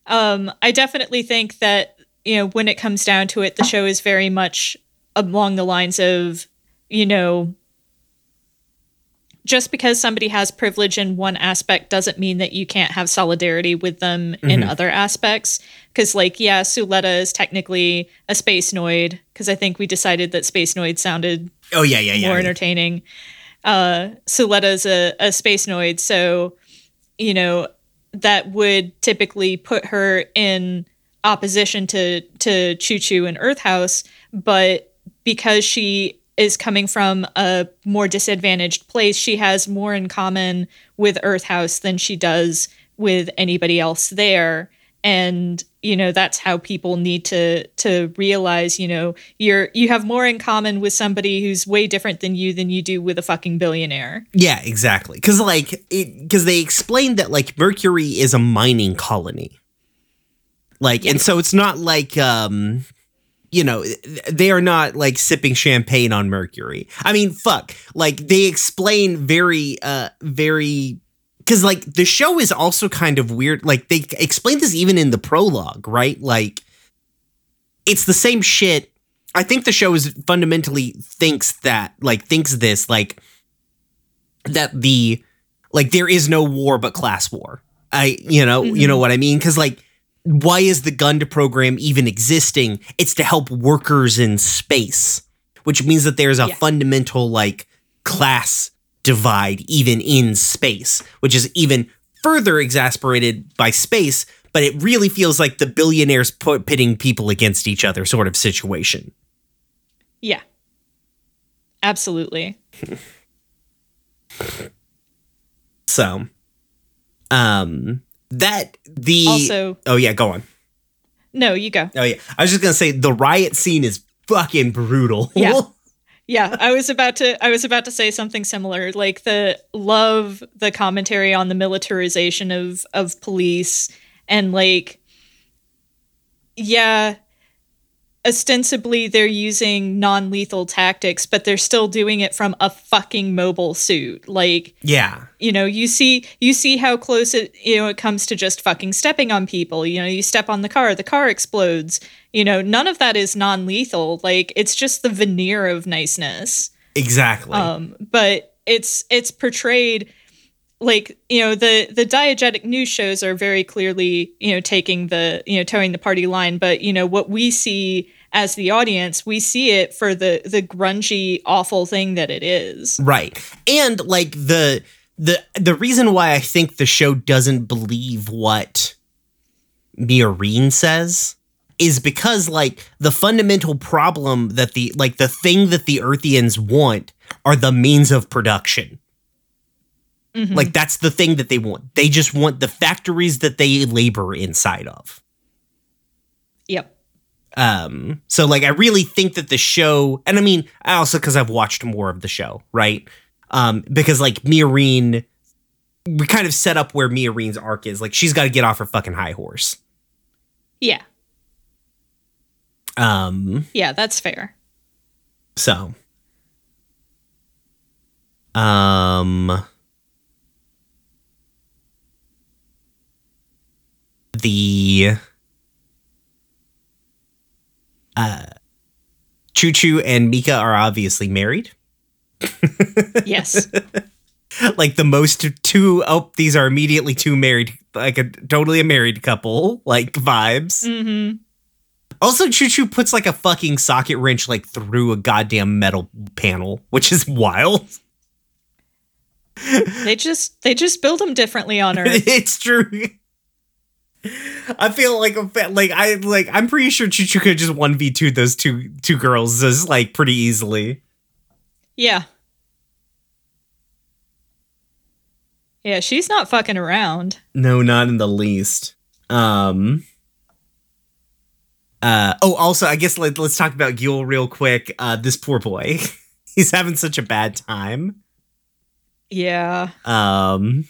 um I definitely think that, you know, when it comes down to it, the show is very much along the lines of, you know, just because somebody has privilege in one aspect doesn't mean that you can't have solidarity with them in other aspects. Because, like, yeah, Suletta is technically a space noid, because I think we decided that space noid sounded Oh yeah, yeah, yeah. more yeah. entertaining. Uh, Suletta's a, a space noid, so you know that would typically put her in opposition to to Chuchu and Earth House, but because she is coming from a more disadvantaged place, she has more in common with Earth House than she does with anybody else there. And you know that's how people need to to realize you know you're you have more in common with somebody who's way different than you than you do with a fucking billionaire. Yeah, exactly. Because like, because they explained that like Mercury is a mining colony, like, and so it's not like um, you know, they are not like sipping champagne on Mercury. I mean, fuck. Like they explain very, uh, very, because like the show is also kind of weird. Like they explain this even in the prologue, right? Like it's the same shit. I think the show is fundamentally thinks that, like, thinks this, like, that the, like, there is no war but class war. I, you know, you know mm-hmm. what I mean? Because like, why is the Gunda program even existing? It's to help workers in space, which means that there's a Yeah. fundamental like class divide even in space, which is even further exasperated by space. But it really feels like the billionaires put pitting people against each other sort of situation. Yeah. Absolutely. So, um, that the Also- oh yeah, go on. No, you go. Oh yeah, I was just gonna say the riot scene is fucking brutal. Yeah. Yeah, I was about to I was about to say something similar. Like the love the commentary on the militarization of of police and like yeah, ostensibly they're using non-lethal tactics, but they're still doing it from a fucking mobile suit. Like yeah, you know you see you see how close it you know it comes to just fucking stepping on people. You know you step on the car the car explodes. You know none of that is non-lethal. Like it's just the veneer of niceness. Exactly. um but it's it's portrayed like you know the the diegetic news shows are very clearly you know taking the you know towing the party line but you know what we see as the audience we see it for the the grungy awful thing that it is Right. And like the the the reason why I think the show doesn't believe what Miorine says is because like the fundamental problem that the like the thing that the Earthians want are the means of production. Like that's the thing that they want. They just want the factories that they labor inside of. yep Um, so like I really think that the show, and I mean, I also because I've watched more of the show, right? Um, because like Miorine, we kind of set up where Miorine's arc is. Like she's got to get off her fucking high horse. yeah Um, yeah that's fair so, um, the uh, Chuchu and Mika are obviously married. yes. Like the most two oh these are immediately two married like a totally a married couple like vibes. Hmm also Chuchu puts like a fucking socket wrench like through a goddamn metal panel which is wild. They just they just build them differently on Earth. it's true i feel like a like i like i'm pretty sure Chuchu could just 1v2 those two two girls just like pretty easily yeah. Yeah, she's not fucking around. No, not in the least. Um. Uh. Oh, also, I guess let, let's talk about Guel real quick. Uh, this poor boy, he's having such a bad time. Yeah. Um.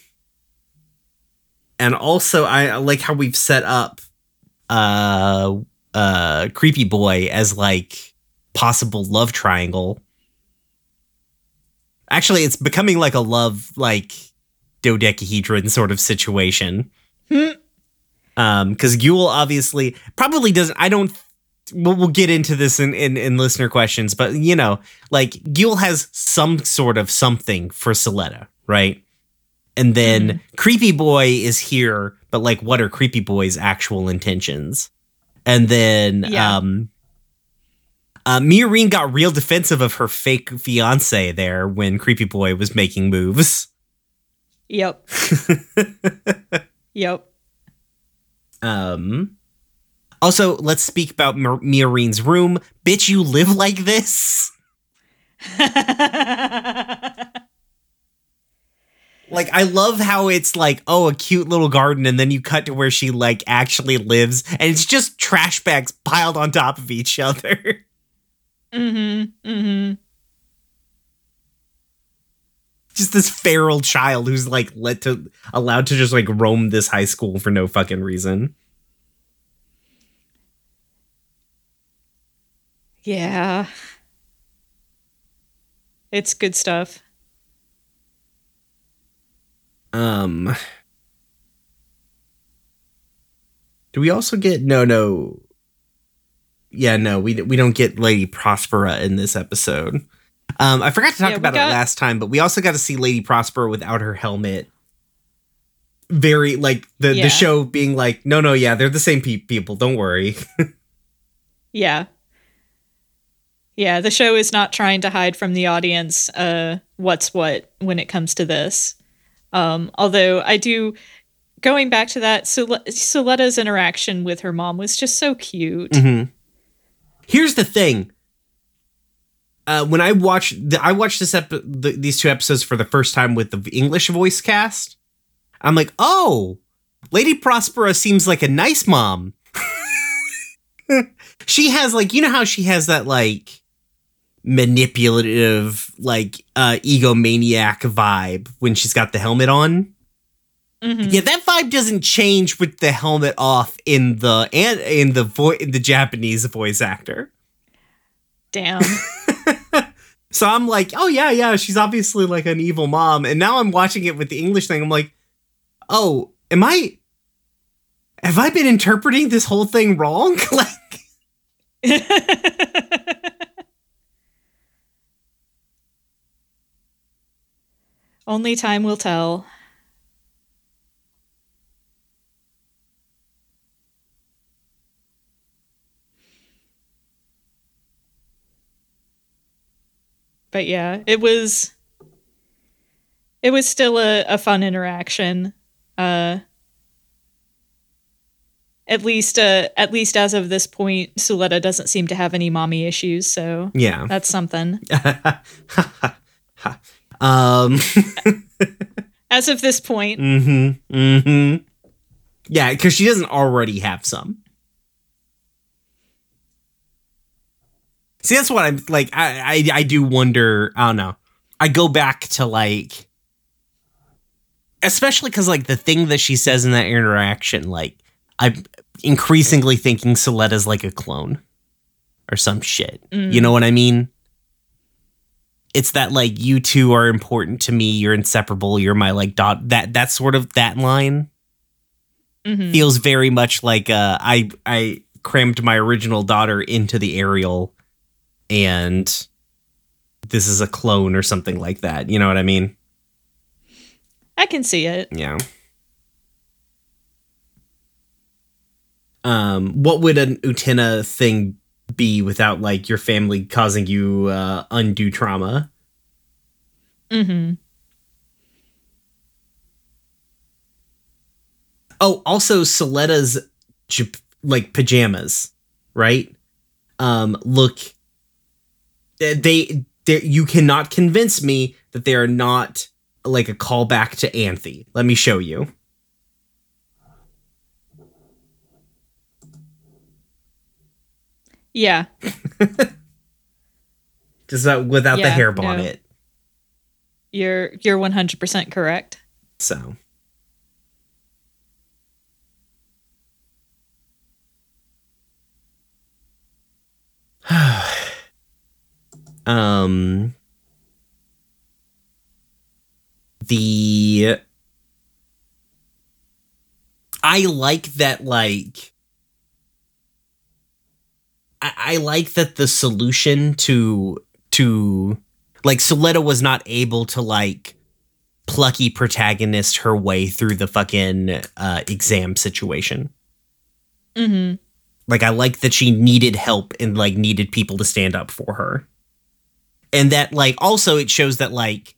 And also, I like how we've set up, uh, uh, creepy boy as like possible love triangle. Actually, it's becoming like a love like dodecahedron sort of situation. Hmm. Um, because Guel obviously probably doesn't. I don't. We'll, we'll get into this in, in in listener questions, but you know, like Guel has some sort of something for Suletta, right? And then Creepy Boy is here, but like, what are Creepy Boy's actual intentions? And then, Yeah. um, uh, got real defensive of her fake fiance there when Creepy Boy was making moves. Yep. yep. Um. Also, let's speak about Mir- room. Bitch, you live like this? Like, I love how it's like, oh, a cute little garden, and then you cut to where she like actually lives, and it's just trash bags piled on top of each other. mm-hmm. Mm-hmm. just this feral child who's like let to allowed to just like roam this high school for no fucking reason. Yeah. It's good stuff. Um Do we also get no no Yeah, no, we we don't get Lady Prospera in this episode. Um I forgot to talk Yeah, about got- it last time, but we also got to see Lady Prospera without her helmet. Very like the Yeah. the show being like, no, no, yeah, they're the same pe- people. Don't worry. Yeah. Yeah, the show is not trying to hide from the audience uh what's what when it comes to this. Um although I do going back to that Sole- Suletta's interaction with her mom was just so cute. Mhm. Here's the thing. Uh, when I watched, the, I watched this ep- the, these two episodes for the first time with the English voice cast. I'm like, oh, Lady Prospera seems like a nice mom. she has like, you know how she has that like manipulative, like uh egomaniac vibe when she's got the helmet on. Mhm. Yeah, that vibe doesn't change with the helmet off in the and in the vo- in the Japanese voice actor. Damn. So I'm like, oh yeah, yeah, she's obviously like an evil mom. And now I'm watching it with the English thing. I'm like, oh, am I? Have I been interpreting this whole thing wrong? like, Only time will tell. But yeah, it was it was still a, a fun interaction. Uh at least uh at least as of this point, Suletta doesn't seem to have any mommy issues, so yeah. that's something. um. As of this point, Mm-hmm. Mm-hmm. Yeah, because she doesn't already have some. See, that's what I'm like. I, I I do wonder. I don't know. I go back to like, especially because like the thing that she says in that interaction, like I'm increasingly thinking Suletta's like a clone or some shit. You know what I mean? It's that like you two are important to me. You're inseparable. You're my like dot. That that sort of that line Mhm. feels very much like uh, I I crammed my original daughter into the aerial and this is a clone or something like that. You know what I mean? I can see it. Yeah. Um, what would an Utena thing be without like your family causing you uh, undue trauma? Mm-hmm. Oh, also Suletta's j- like pajamas, right? Um, look, they, they, you cannot convince me that they are not like a callback to Anthy. Let me show you. Yeah. Just uh, without the Yeah, hair no. bonnet. You're you're 100% correct. So. um the I like that like I, I like that the solution to to like Suletta was not able to like plucky protagonist her way through the fucking uh, exam situation. hmm Like I like that she needed help and like needed people to stand up for her. And that like also it shows that like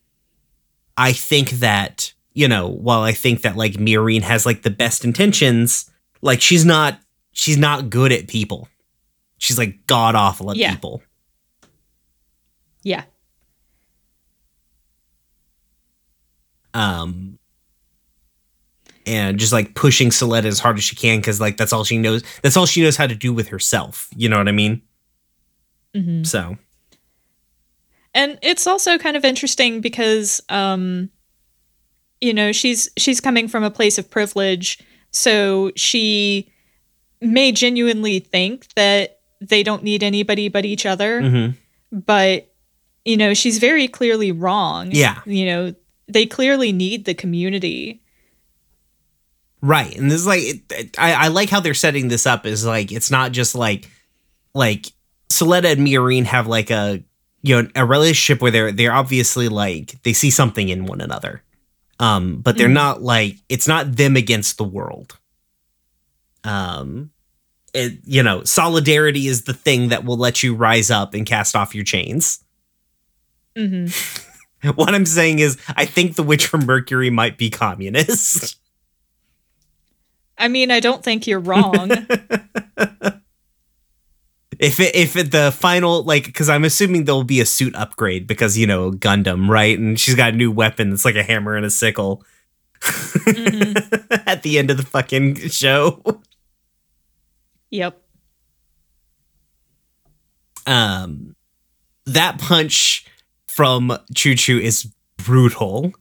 I think that, you know, while I think that like Miorine has like the best intentions, like she's not she's not good at people. She's like god awful at Yeah. people. Yeah. um and just like pushing Suletta as hard as she can because like that's all she knows that's all she knows how to do with herself you know what i mean hmm so And it's also kind of interesting because um you know, she's she's coming from a place of privilege, so she may genuinely think that they don't need anybody but each other. Mhm. But you know, she's very clearly wrong. Yeah. You know, they clearly need the community. Right. And this is like, it, I, I like how they're setting this up is like, it's not just like, like Suletta and Miorine have like a, you know, a relationship where they're, they're obviously like, they see something in one another. Um, but they're Mhm. not like, it's not them against the world. Um, it, you know, solidarity is the thing that will let you rise up and cast off your chains. hmm What I'm saying is, I think the witch from Mercury might be communist. I mean, I don't think you're wrong. if it if it, the final like because i'm assuming there'll be a suit upgrade because you know gundam right and she's got a new weapon it's like a hammer and a sickle Mhm. at the end of the fucking show Yep. um that punch from Chuchu is brutal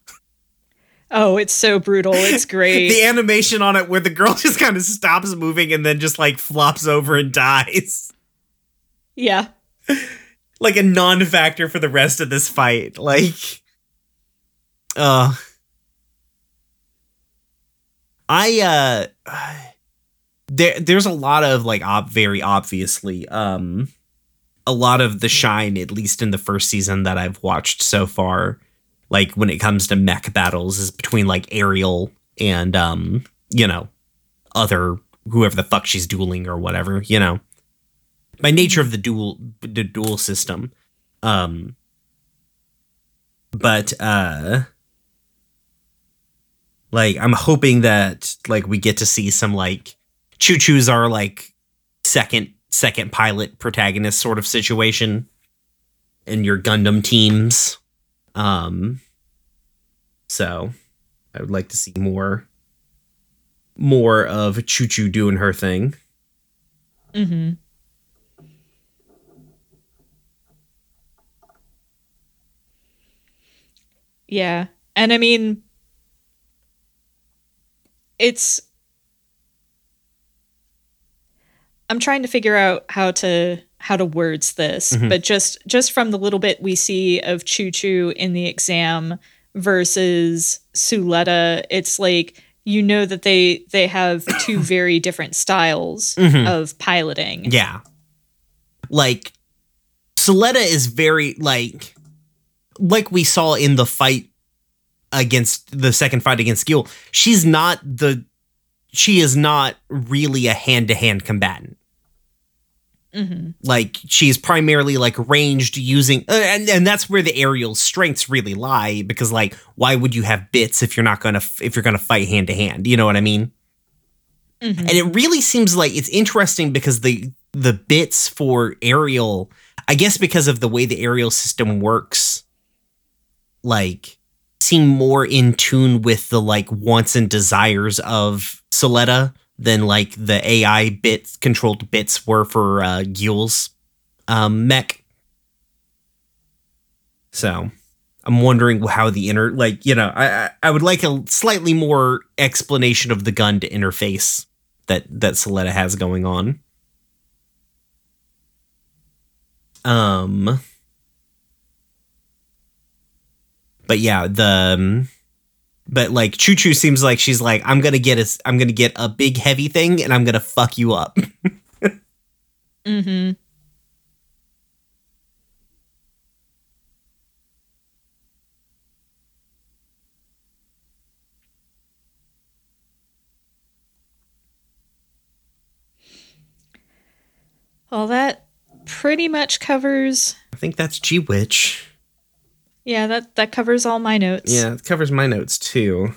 Oh, it's so brutal. It's great. the animation on it where the girl just kind of stops moving and then just like flops over and dies yeah. like a non-factor for the rest of this fight. Like, uh, I uh, there there's a lot of like ob- very obviously um, a lot of the shine at least in the first season that I've watched so far. Like when it comes to mech battles, is between like Aerial and um, you know, other whoever the fuck she's dueling or whatever, you know by nature of the dual the dual system um but uh like i'm hoping that like we get to see some like Chuchus are like second second pilot protagonist sort of situation in your gundam teams um so i would like to see more more of Chuchu doing her thing Mm-hmm. Yeah. And I mean, it's. I'm trying to figure out how to how to words this, Mhm. but just just from the little bit we see of Chuchu in the exam versus Suletta, it's like you know that they they have two very different styles Mhm. of piloting. Yeah. Like Suletta is very like like we saw in the fight against the second fight against Guel, she's not the she is not really a hand-to-hand combatant. Hmm Like she's primarily like ranged using uh, and and that's where the aerial strengths really lie because like why would you have bits if you're not going to if you're to fight hand to hand, you know what I mean? hmm and it really seems like it's interesting because the the bits for aerial i guess because of the way the aerial system works like seem more in tune with the like wants and desires of Suletta than like the ai bits controlled bits were for uh Guel's um mech so i'm wondering how the inner like you know i I- i would like a slightly more explanation of the gun to interface that that Suletta has going on. Um But yeah, the um, but like Chuchu seems like she's like I'm to get a I'm to get a big heavy thing and I'm to fuck you up. mm-hmm. Well, that pretty much covers. I think that's G Witch. Yeah, that that covers all my notes. Yeah, it covers my notes too.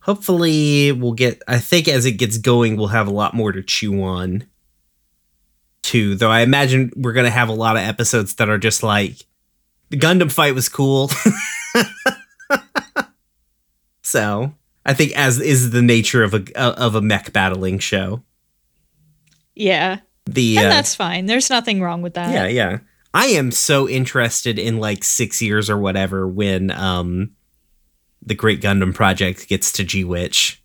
Hopefully, we'll get. I think as it gets going, we'll have a lot more to chew on. Too, though, I imagine we're gonna have a lot of episodes that are just like the Gundam fight was cool. so, I think as is the nature of a of a mech battling show. Yeah, The and uh, that's fine. There's nothing wrong with that. yeah, yeah. I am so interested in like six years or whatever when um the Great Gundam Project gets to G Witch.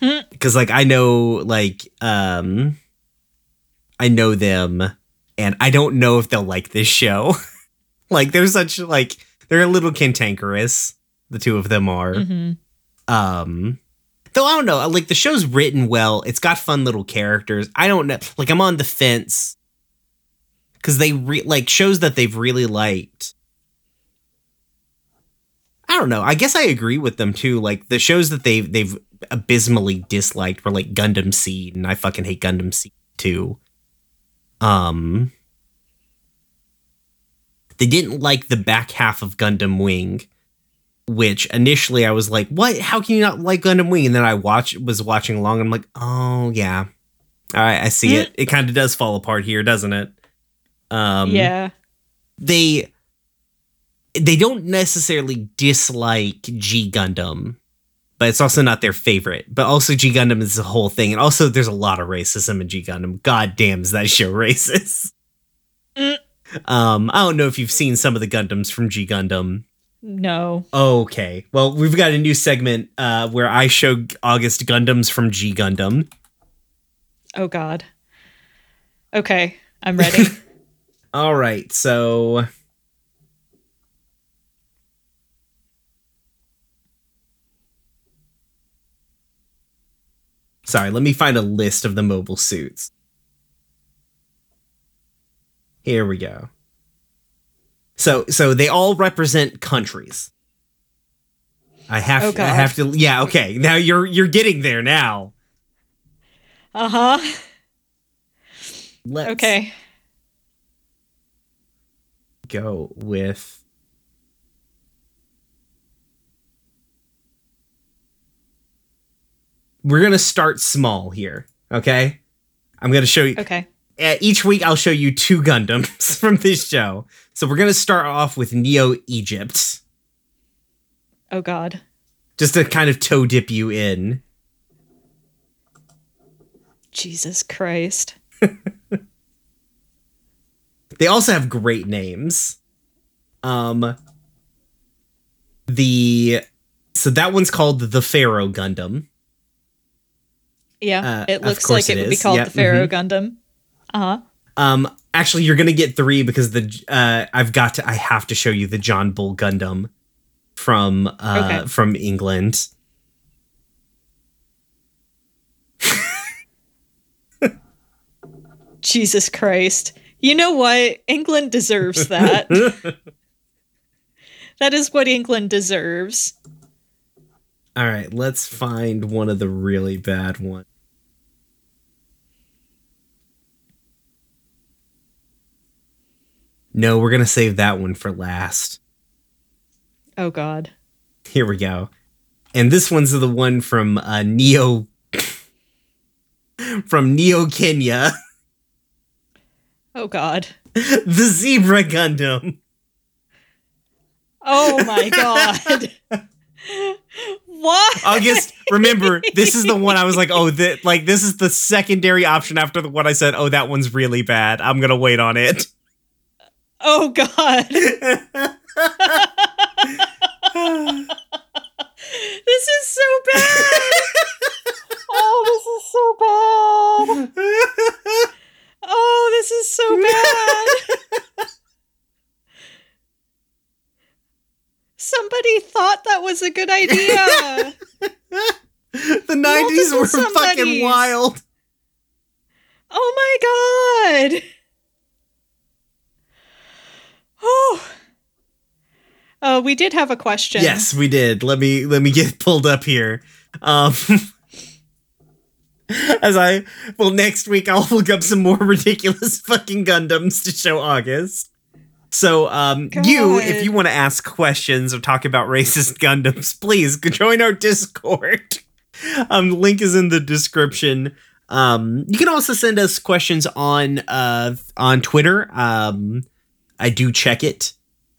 Hmm. Because like I know like um I know them, and I don't know if they'll like this show. like they're such like they're a little cantankerous. The two of them are. Mhm. Um, though I don't know. Like the show's written well. It's got fun little characters. I don't know. Like I'm on the fence because they re- like shows that they've really liked. I don't know. I guess I agree with them too. Like the shows that they've they've abysmally disliked were like Gundam Seed, and I fucking hate Gundam Seed too. Um, they didn't like the back half of Gundam Wing, which initially I was like, "What? How can you not like Gundam Wing?" And then I watch was watching along, and I'm like, "Oh yeah, all right, I see it. It kind of does fall apart here, doesn't it?" Um, yeah. they they don't necessarily dislike G Gundam, but it's also not their favorite. But also G Gundam is the whole thing, and also there's a lot of racism in G Gundam. God damn, is that show racist? Mm. Um, I don't know if you've seen some of the Gundams from G Gundam. No. Okay, well we've got a new segment uh, where I show August Gundams from G Gundam. Oh God. Okay, I'm ready. All right, so Sorry, let me find a list of the mobile suits. Here we go. So so they all represent countries. I have Oh, I have to yeah, okay. Now you're you're getting there now. uh huh. Let's Okay. Go with We're going to start small here, okay? I'm going to show you Okay. uh, each week I'll show you two Gundams from this show. So we're going to start off with Neo Egypt Oh God. just to kind of toe dip you in. Jesus Christ. They also have great names. Um the so that one's called the Pharaoh Gundam. Yeah. Uh, it looks like it, it would be called Yep, the Pharaoh mhm. Gundam. Uh huh. Um, actually, you're gonna get three because the uh, I've got to. I have to show you the John Bull Gundam from uh Okay. from England. Jesus Christ. You know what? England deserves that. that is what England deserves. All right, let's find one of the really bad ones. No, we're gonna save that one for last. Oh God. Here we go. And this one's the one from uh, Neo from Neo Kenya, Oh God. the Zebra Gundam. Oh my God. what? August, remember, this is the one I was like, oh, that like this is the secondary option after the one I said, oh, that one's really bad. I'm gonna wait on it. Oh God. This is so bad. Oh, this is so bad. Oh, this is so bad. Somebody thought that was a good idea. the 90s were fucking wild. Oh my god. Oh. Oh, we did have a question. Yes, we did. Let me let me get pulled up here. Um As I well next week I'll look up some more ridiculous fucking Gundams to show August. So um you if you want to ask questions or talk about racist Gundams, please join our Discord. Um link is in the description. Um you can also send us questions on uh on Twitter. Um I do check it.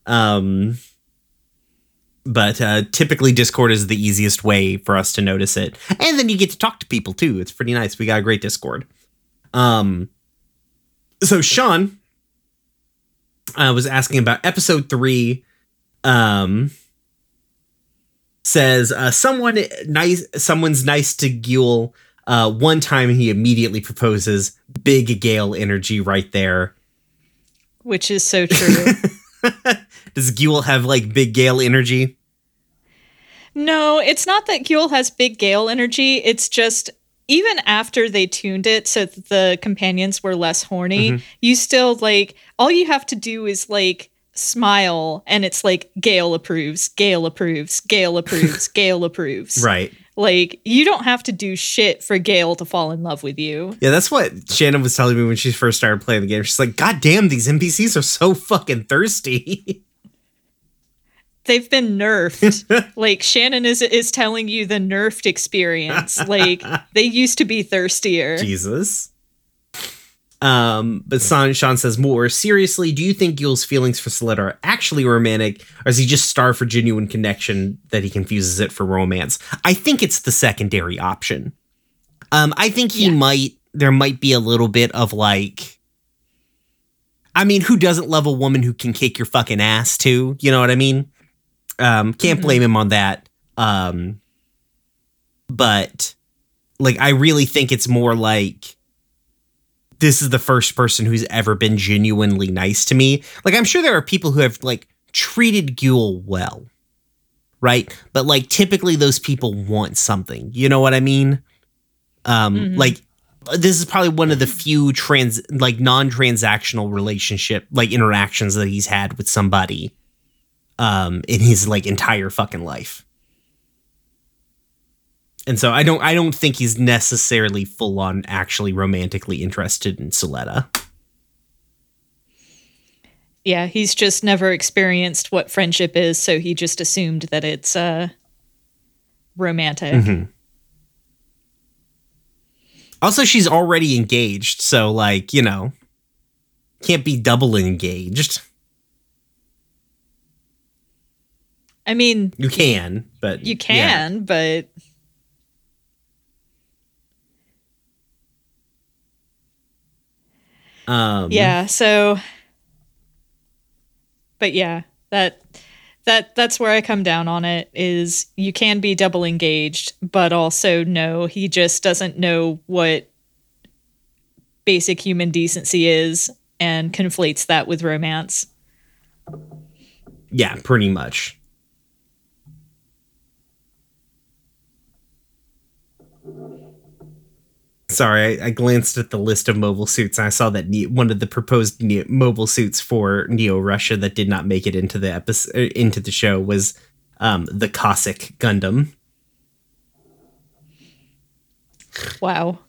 Um but uh, typically discord is the easiest way for us to notice it. And then you get to talk to people too. It's pretty nice. We got a great discord. Um so sean uh, was asking about episode three um says uh, someone nice someone's nice to Guel. Uh, one time he immediately proposes big Gale energy right there. Which is so true. Does Guel have like big Gale energy? no, it's not that Guel has big Gale energy. It's just even after they tuned it so that the companions were less horny, mm-hmm. you still like all you have to do is like smile and it's like Gale approves, Gale approves, Gale approves, Gale approves. Right. Like you don't have to do shit for Gale to fall in love with you. Yeah, that's what Shannon was telling me when she first started playing the game. She's like, God damn, these NPCs are so fucking thirsty. They've been nerfed. like Shannon is is telling you the nerfed experience. Like they used to be thirstier. Jesus. Um, but Sean, Sean says more seriously. Do you think Guel's feelings for Suletta are actually romantic, or is he just starved for genuine connection that he confuses it for romance? I think it's the secondary option. Um, I think he Yeah. might. There might be a little bit of like. I mean, who doesn't love a woman who can kick your fucking ass too? You know what I mean? Um, can't Mhm. blame him on that. Um, but like, I really think it's more like this is the first person who's ever been genuinely nice to me. Like, I'm sure there are people who have like treated Guel well, right? But like, typically those people want something. You know what I mean? Um, Mhm. like this is probably one of the few trans like non-transactional relationship like interactions that he's had with somebody um in his like entire fucking life and so i don't i don't think he's necessarily full on actually romantically interested in Suletta Yeah, he's just never experienced what friendship is, so he just assumed that it's uh romantic. Mm-hmm. also she's already engaged so like you know can't be double engaged I mean, you can but you yeah. can, but um yeah, so but yeah, that that that's where I come down on it is you can be double engaged, but also no, he just doesn't know what basic human decency is and conflates that with romance. Yeah, pretty much. Sorry, I, I glanced at the list of mobile suits and I saw that ne- one of the proposed ne- mobile suits for Neo Russia that did not make it into the episode into the show was um, the Cossack Gundam. Wow.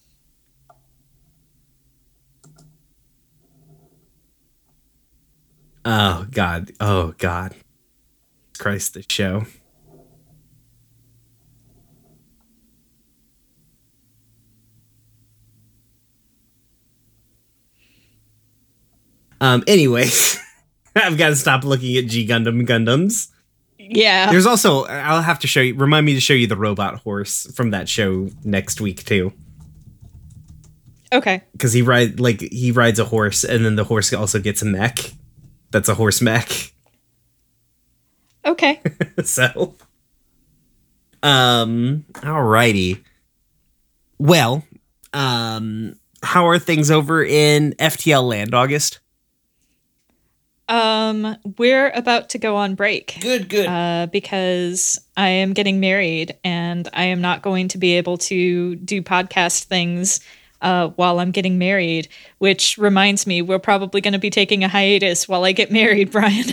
Oh God! Oh God! Christ, the show. Um. Anyways, I've got to stop looking at G Gundam Gundams. Yeah. There's also I'll have to show you. Remind me to show you the robot horse from that show next week too, Okay. because he ride like he rides a horse, and then the horse also gets a mech. That's a horse mech. Okay. so um alrighty well um how are things over in ftl land august Um, we're about to go on break. good good Uh, because I am getting married and I am not going to be able to do podcast things uh, while I'm getting married, which reminds me, we're probably going to be taking a hiatus while I get married, Bryan.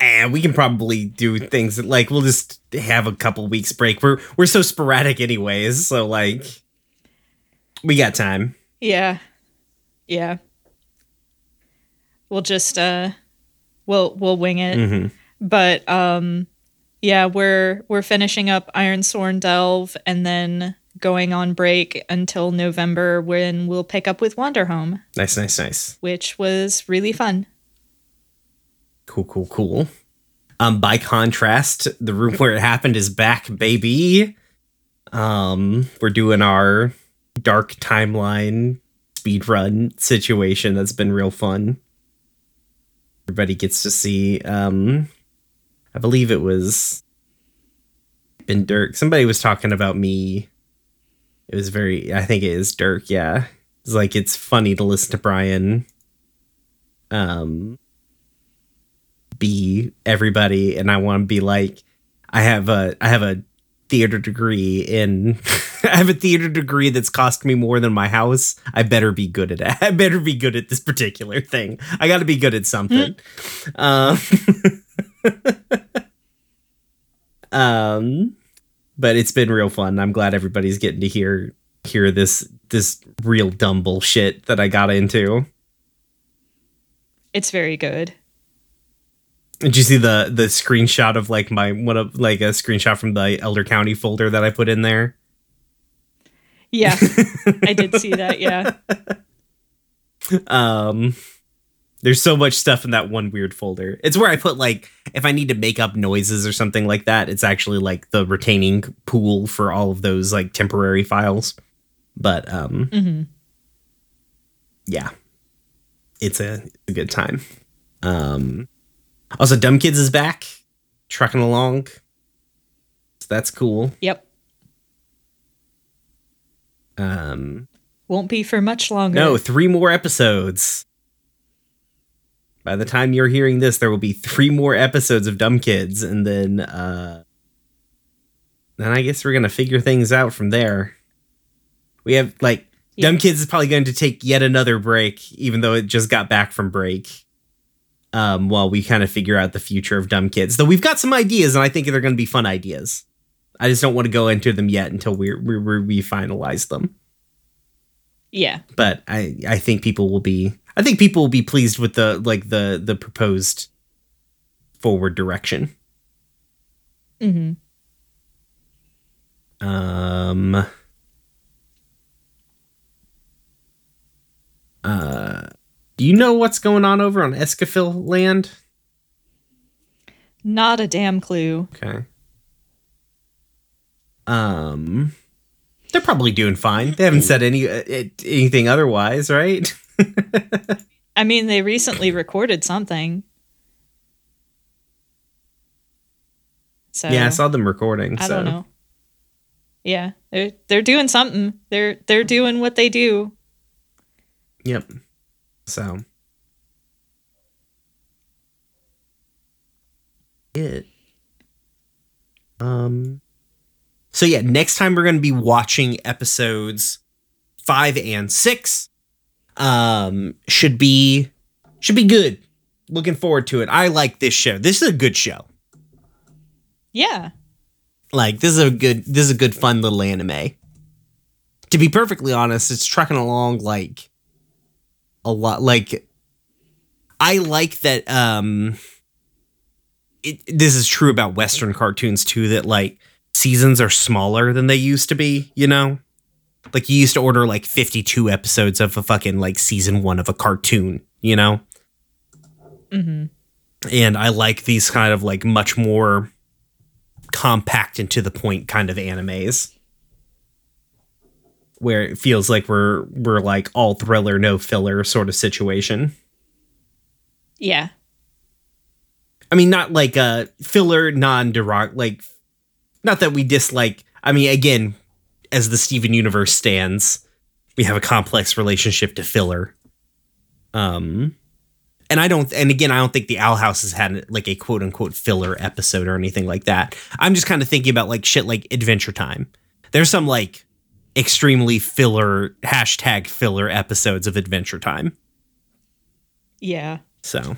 and we can probably do things that, like we'll just have a couple weeks break we're we're so sporadic anyways so like we got time yeah. Yeah. We'll just, uh, we'll, we'll wing it. Mhm. but um yeah we're we're finishing up Ironsworn delve and then going on break until november when we'll pick up with Wanderhome. Nice nice nice. Which was really fun. Cool cool cool. Um by contrast the room where it happened is back baby. Um we're doing our dark timeline speed run situation that's been real fun everybody gets to see um i believe it was been dirk somebody was talking about me It was very. I think it is Dirk. Yeah, it's like it's funny to listen to Bryan. Um, be everybody, and I want to be like, I have a, I have a theater degree in. I have a theater degree that's cost me more than my house. I better be good at it. I better be good at this particular thing. I got to be good at something. Um, um, but it's been real fun. I'm glad everybody's getting to hear hear this this real dumb bullshit that I got into. It's very good. Did you see the the screenshot of like my one of like a screenshot from the Elder County folder that I put in there? Yeah, I did see that. Yeah. Um there's so much stuff in that one weird folder. It's where I put like if I need to make up noises or something like that, it's actually like the retaining pool for all of those like temporary files. But um hmm yeah. It's a, a good time. Um also Dumb Kids is back, trucking along. So that's cool. Yep. Um Won't be for much longer. No, three more episodes. By the time you're hearing this, there will be three more episodes of Dumb Kids, and then uh then I guess we're gonna figure things out from there. We have like Yeah. Dumb Kids is probably going to take yet another break, even though it just got back from break. Um, while we kind of figure out the future of Dumb Kids, though we've got some ideas, and I think they're going to be fun ideas. I just don't want to go into them yet until we we we finalize them Yeah. but I I think people will be I think people will be pleased with the like the the proposed forward direction. hmm Um uh do you know what's going on over on Escafil land? Not a damn clue. Okay. Um they're probably doing fine. They haven't said any uh, it- anything otherwise, right? I mean, they recently recorded something. So yeah, I saw them recording. I so. don't know. Yeah, they're they're doing something. They're they're doing what they do. Yep. So it. Um. So yeah, next time we're going to be watching episodes five and six. Um, should be should be good. Looking forward to it. I like this show. This is a good show. Yeah. Like this is a good this is a good fun little anime. To be perfectly honest, it's trucking along like a lot like I like that um it, this is true about western cartoons too that like seasons are smaller than they used to be, you know? Like you used to order like 52 episodes of a fucking like season 1 of a cartoon, you know? hmm and I like these kind of like much more compact and to the point kind of animes where it feels like we're we're like all thriller no filler sort of situation. Yeah. I mean not like a filler non derog like not that we dislike I mean again as the Steven universe stands we have a complex relationship to filler. Um and I don't, and again, I don't think the Owl House has had like a quote unquote filler episode or anything like that. I'm just kind of thinking about like shit like Adventure Time. There's some like extremely filler hashtag filler episodes of Adventure Time. Yeah. So,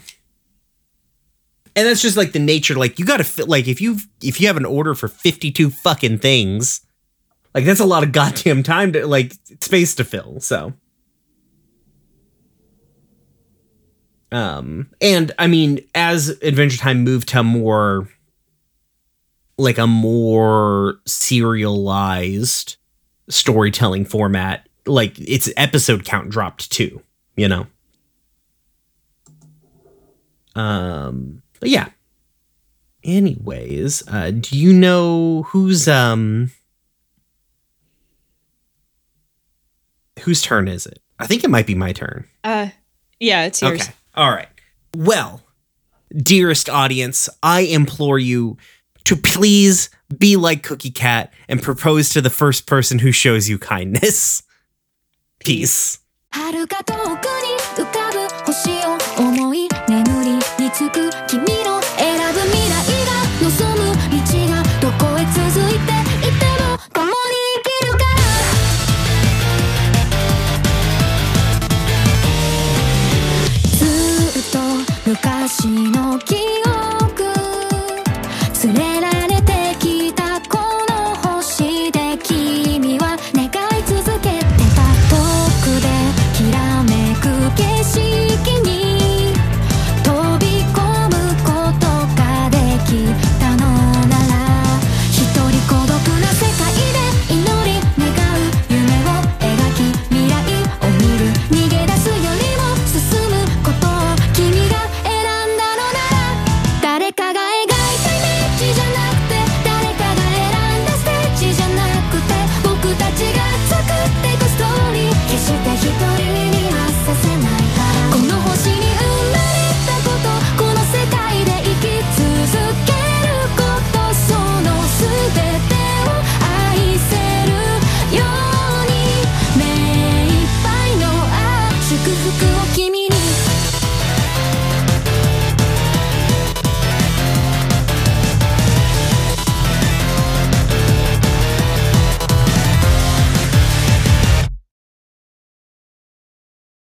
and that's just like the nature. Like you got to fit. Like if you if you have an order for 52 fucking things, like that's a lot of goddamn time to like space to fill. So. Um, and I mean, as Adventure Time moved to more like a more serialized storytelling format, like its episode count dropped too, you know? Um, but yeah. Anyways, uh, do you know who's, um, whose turn is it? I think it might be my turn. Uh yeah, it's yours. Okay. All right. Well, dearest audience, I implore you to please be like Cookie Cat and propose to the first person who shows you kindness. Peace. 遥迎え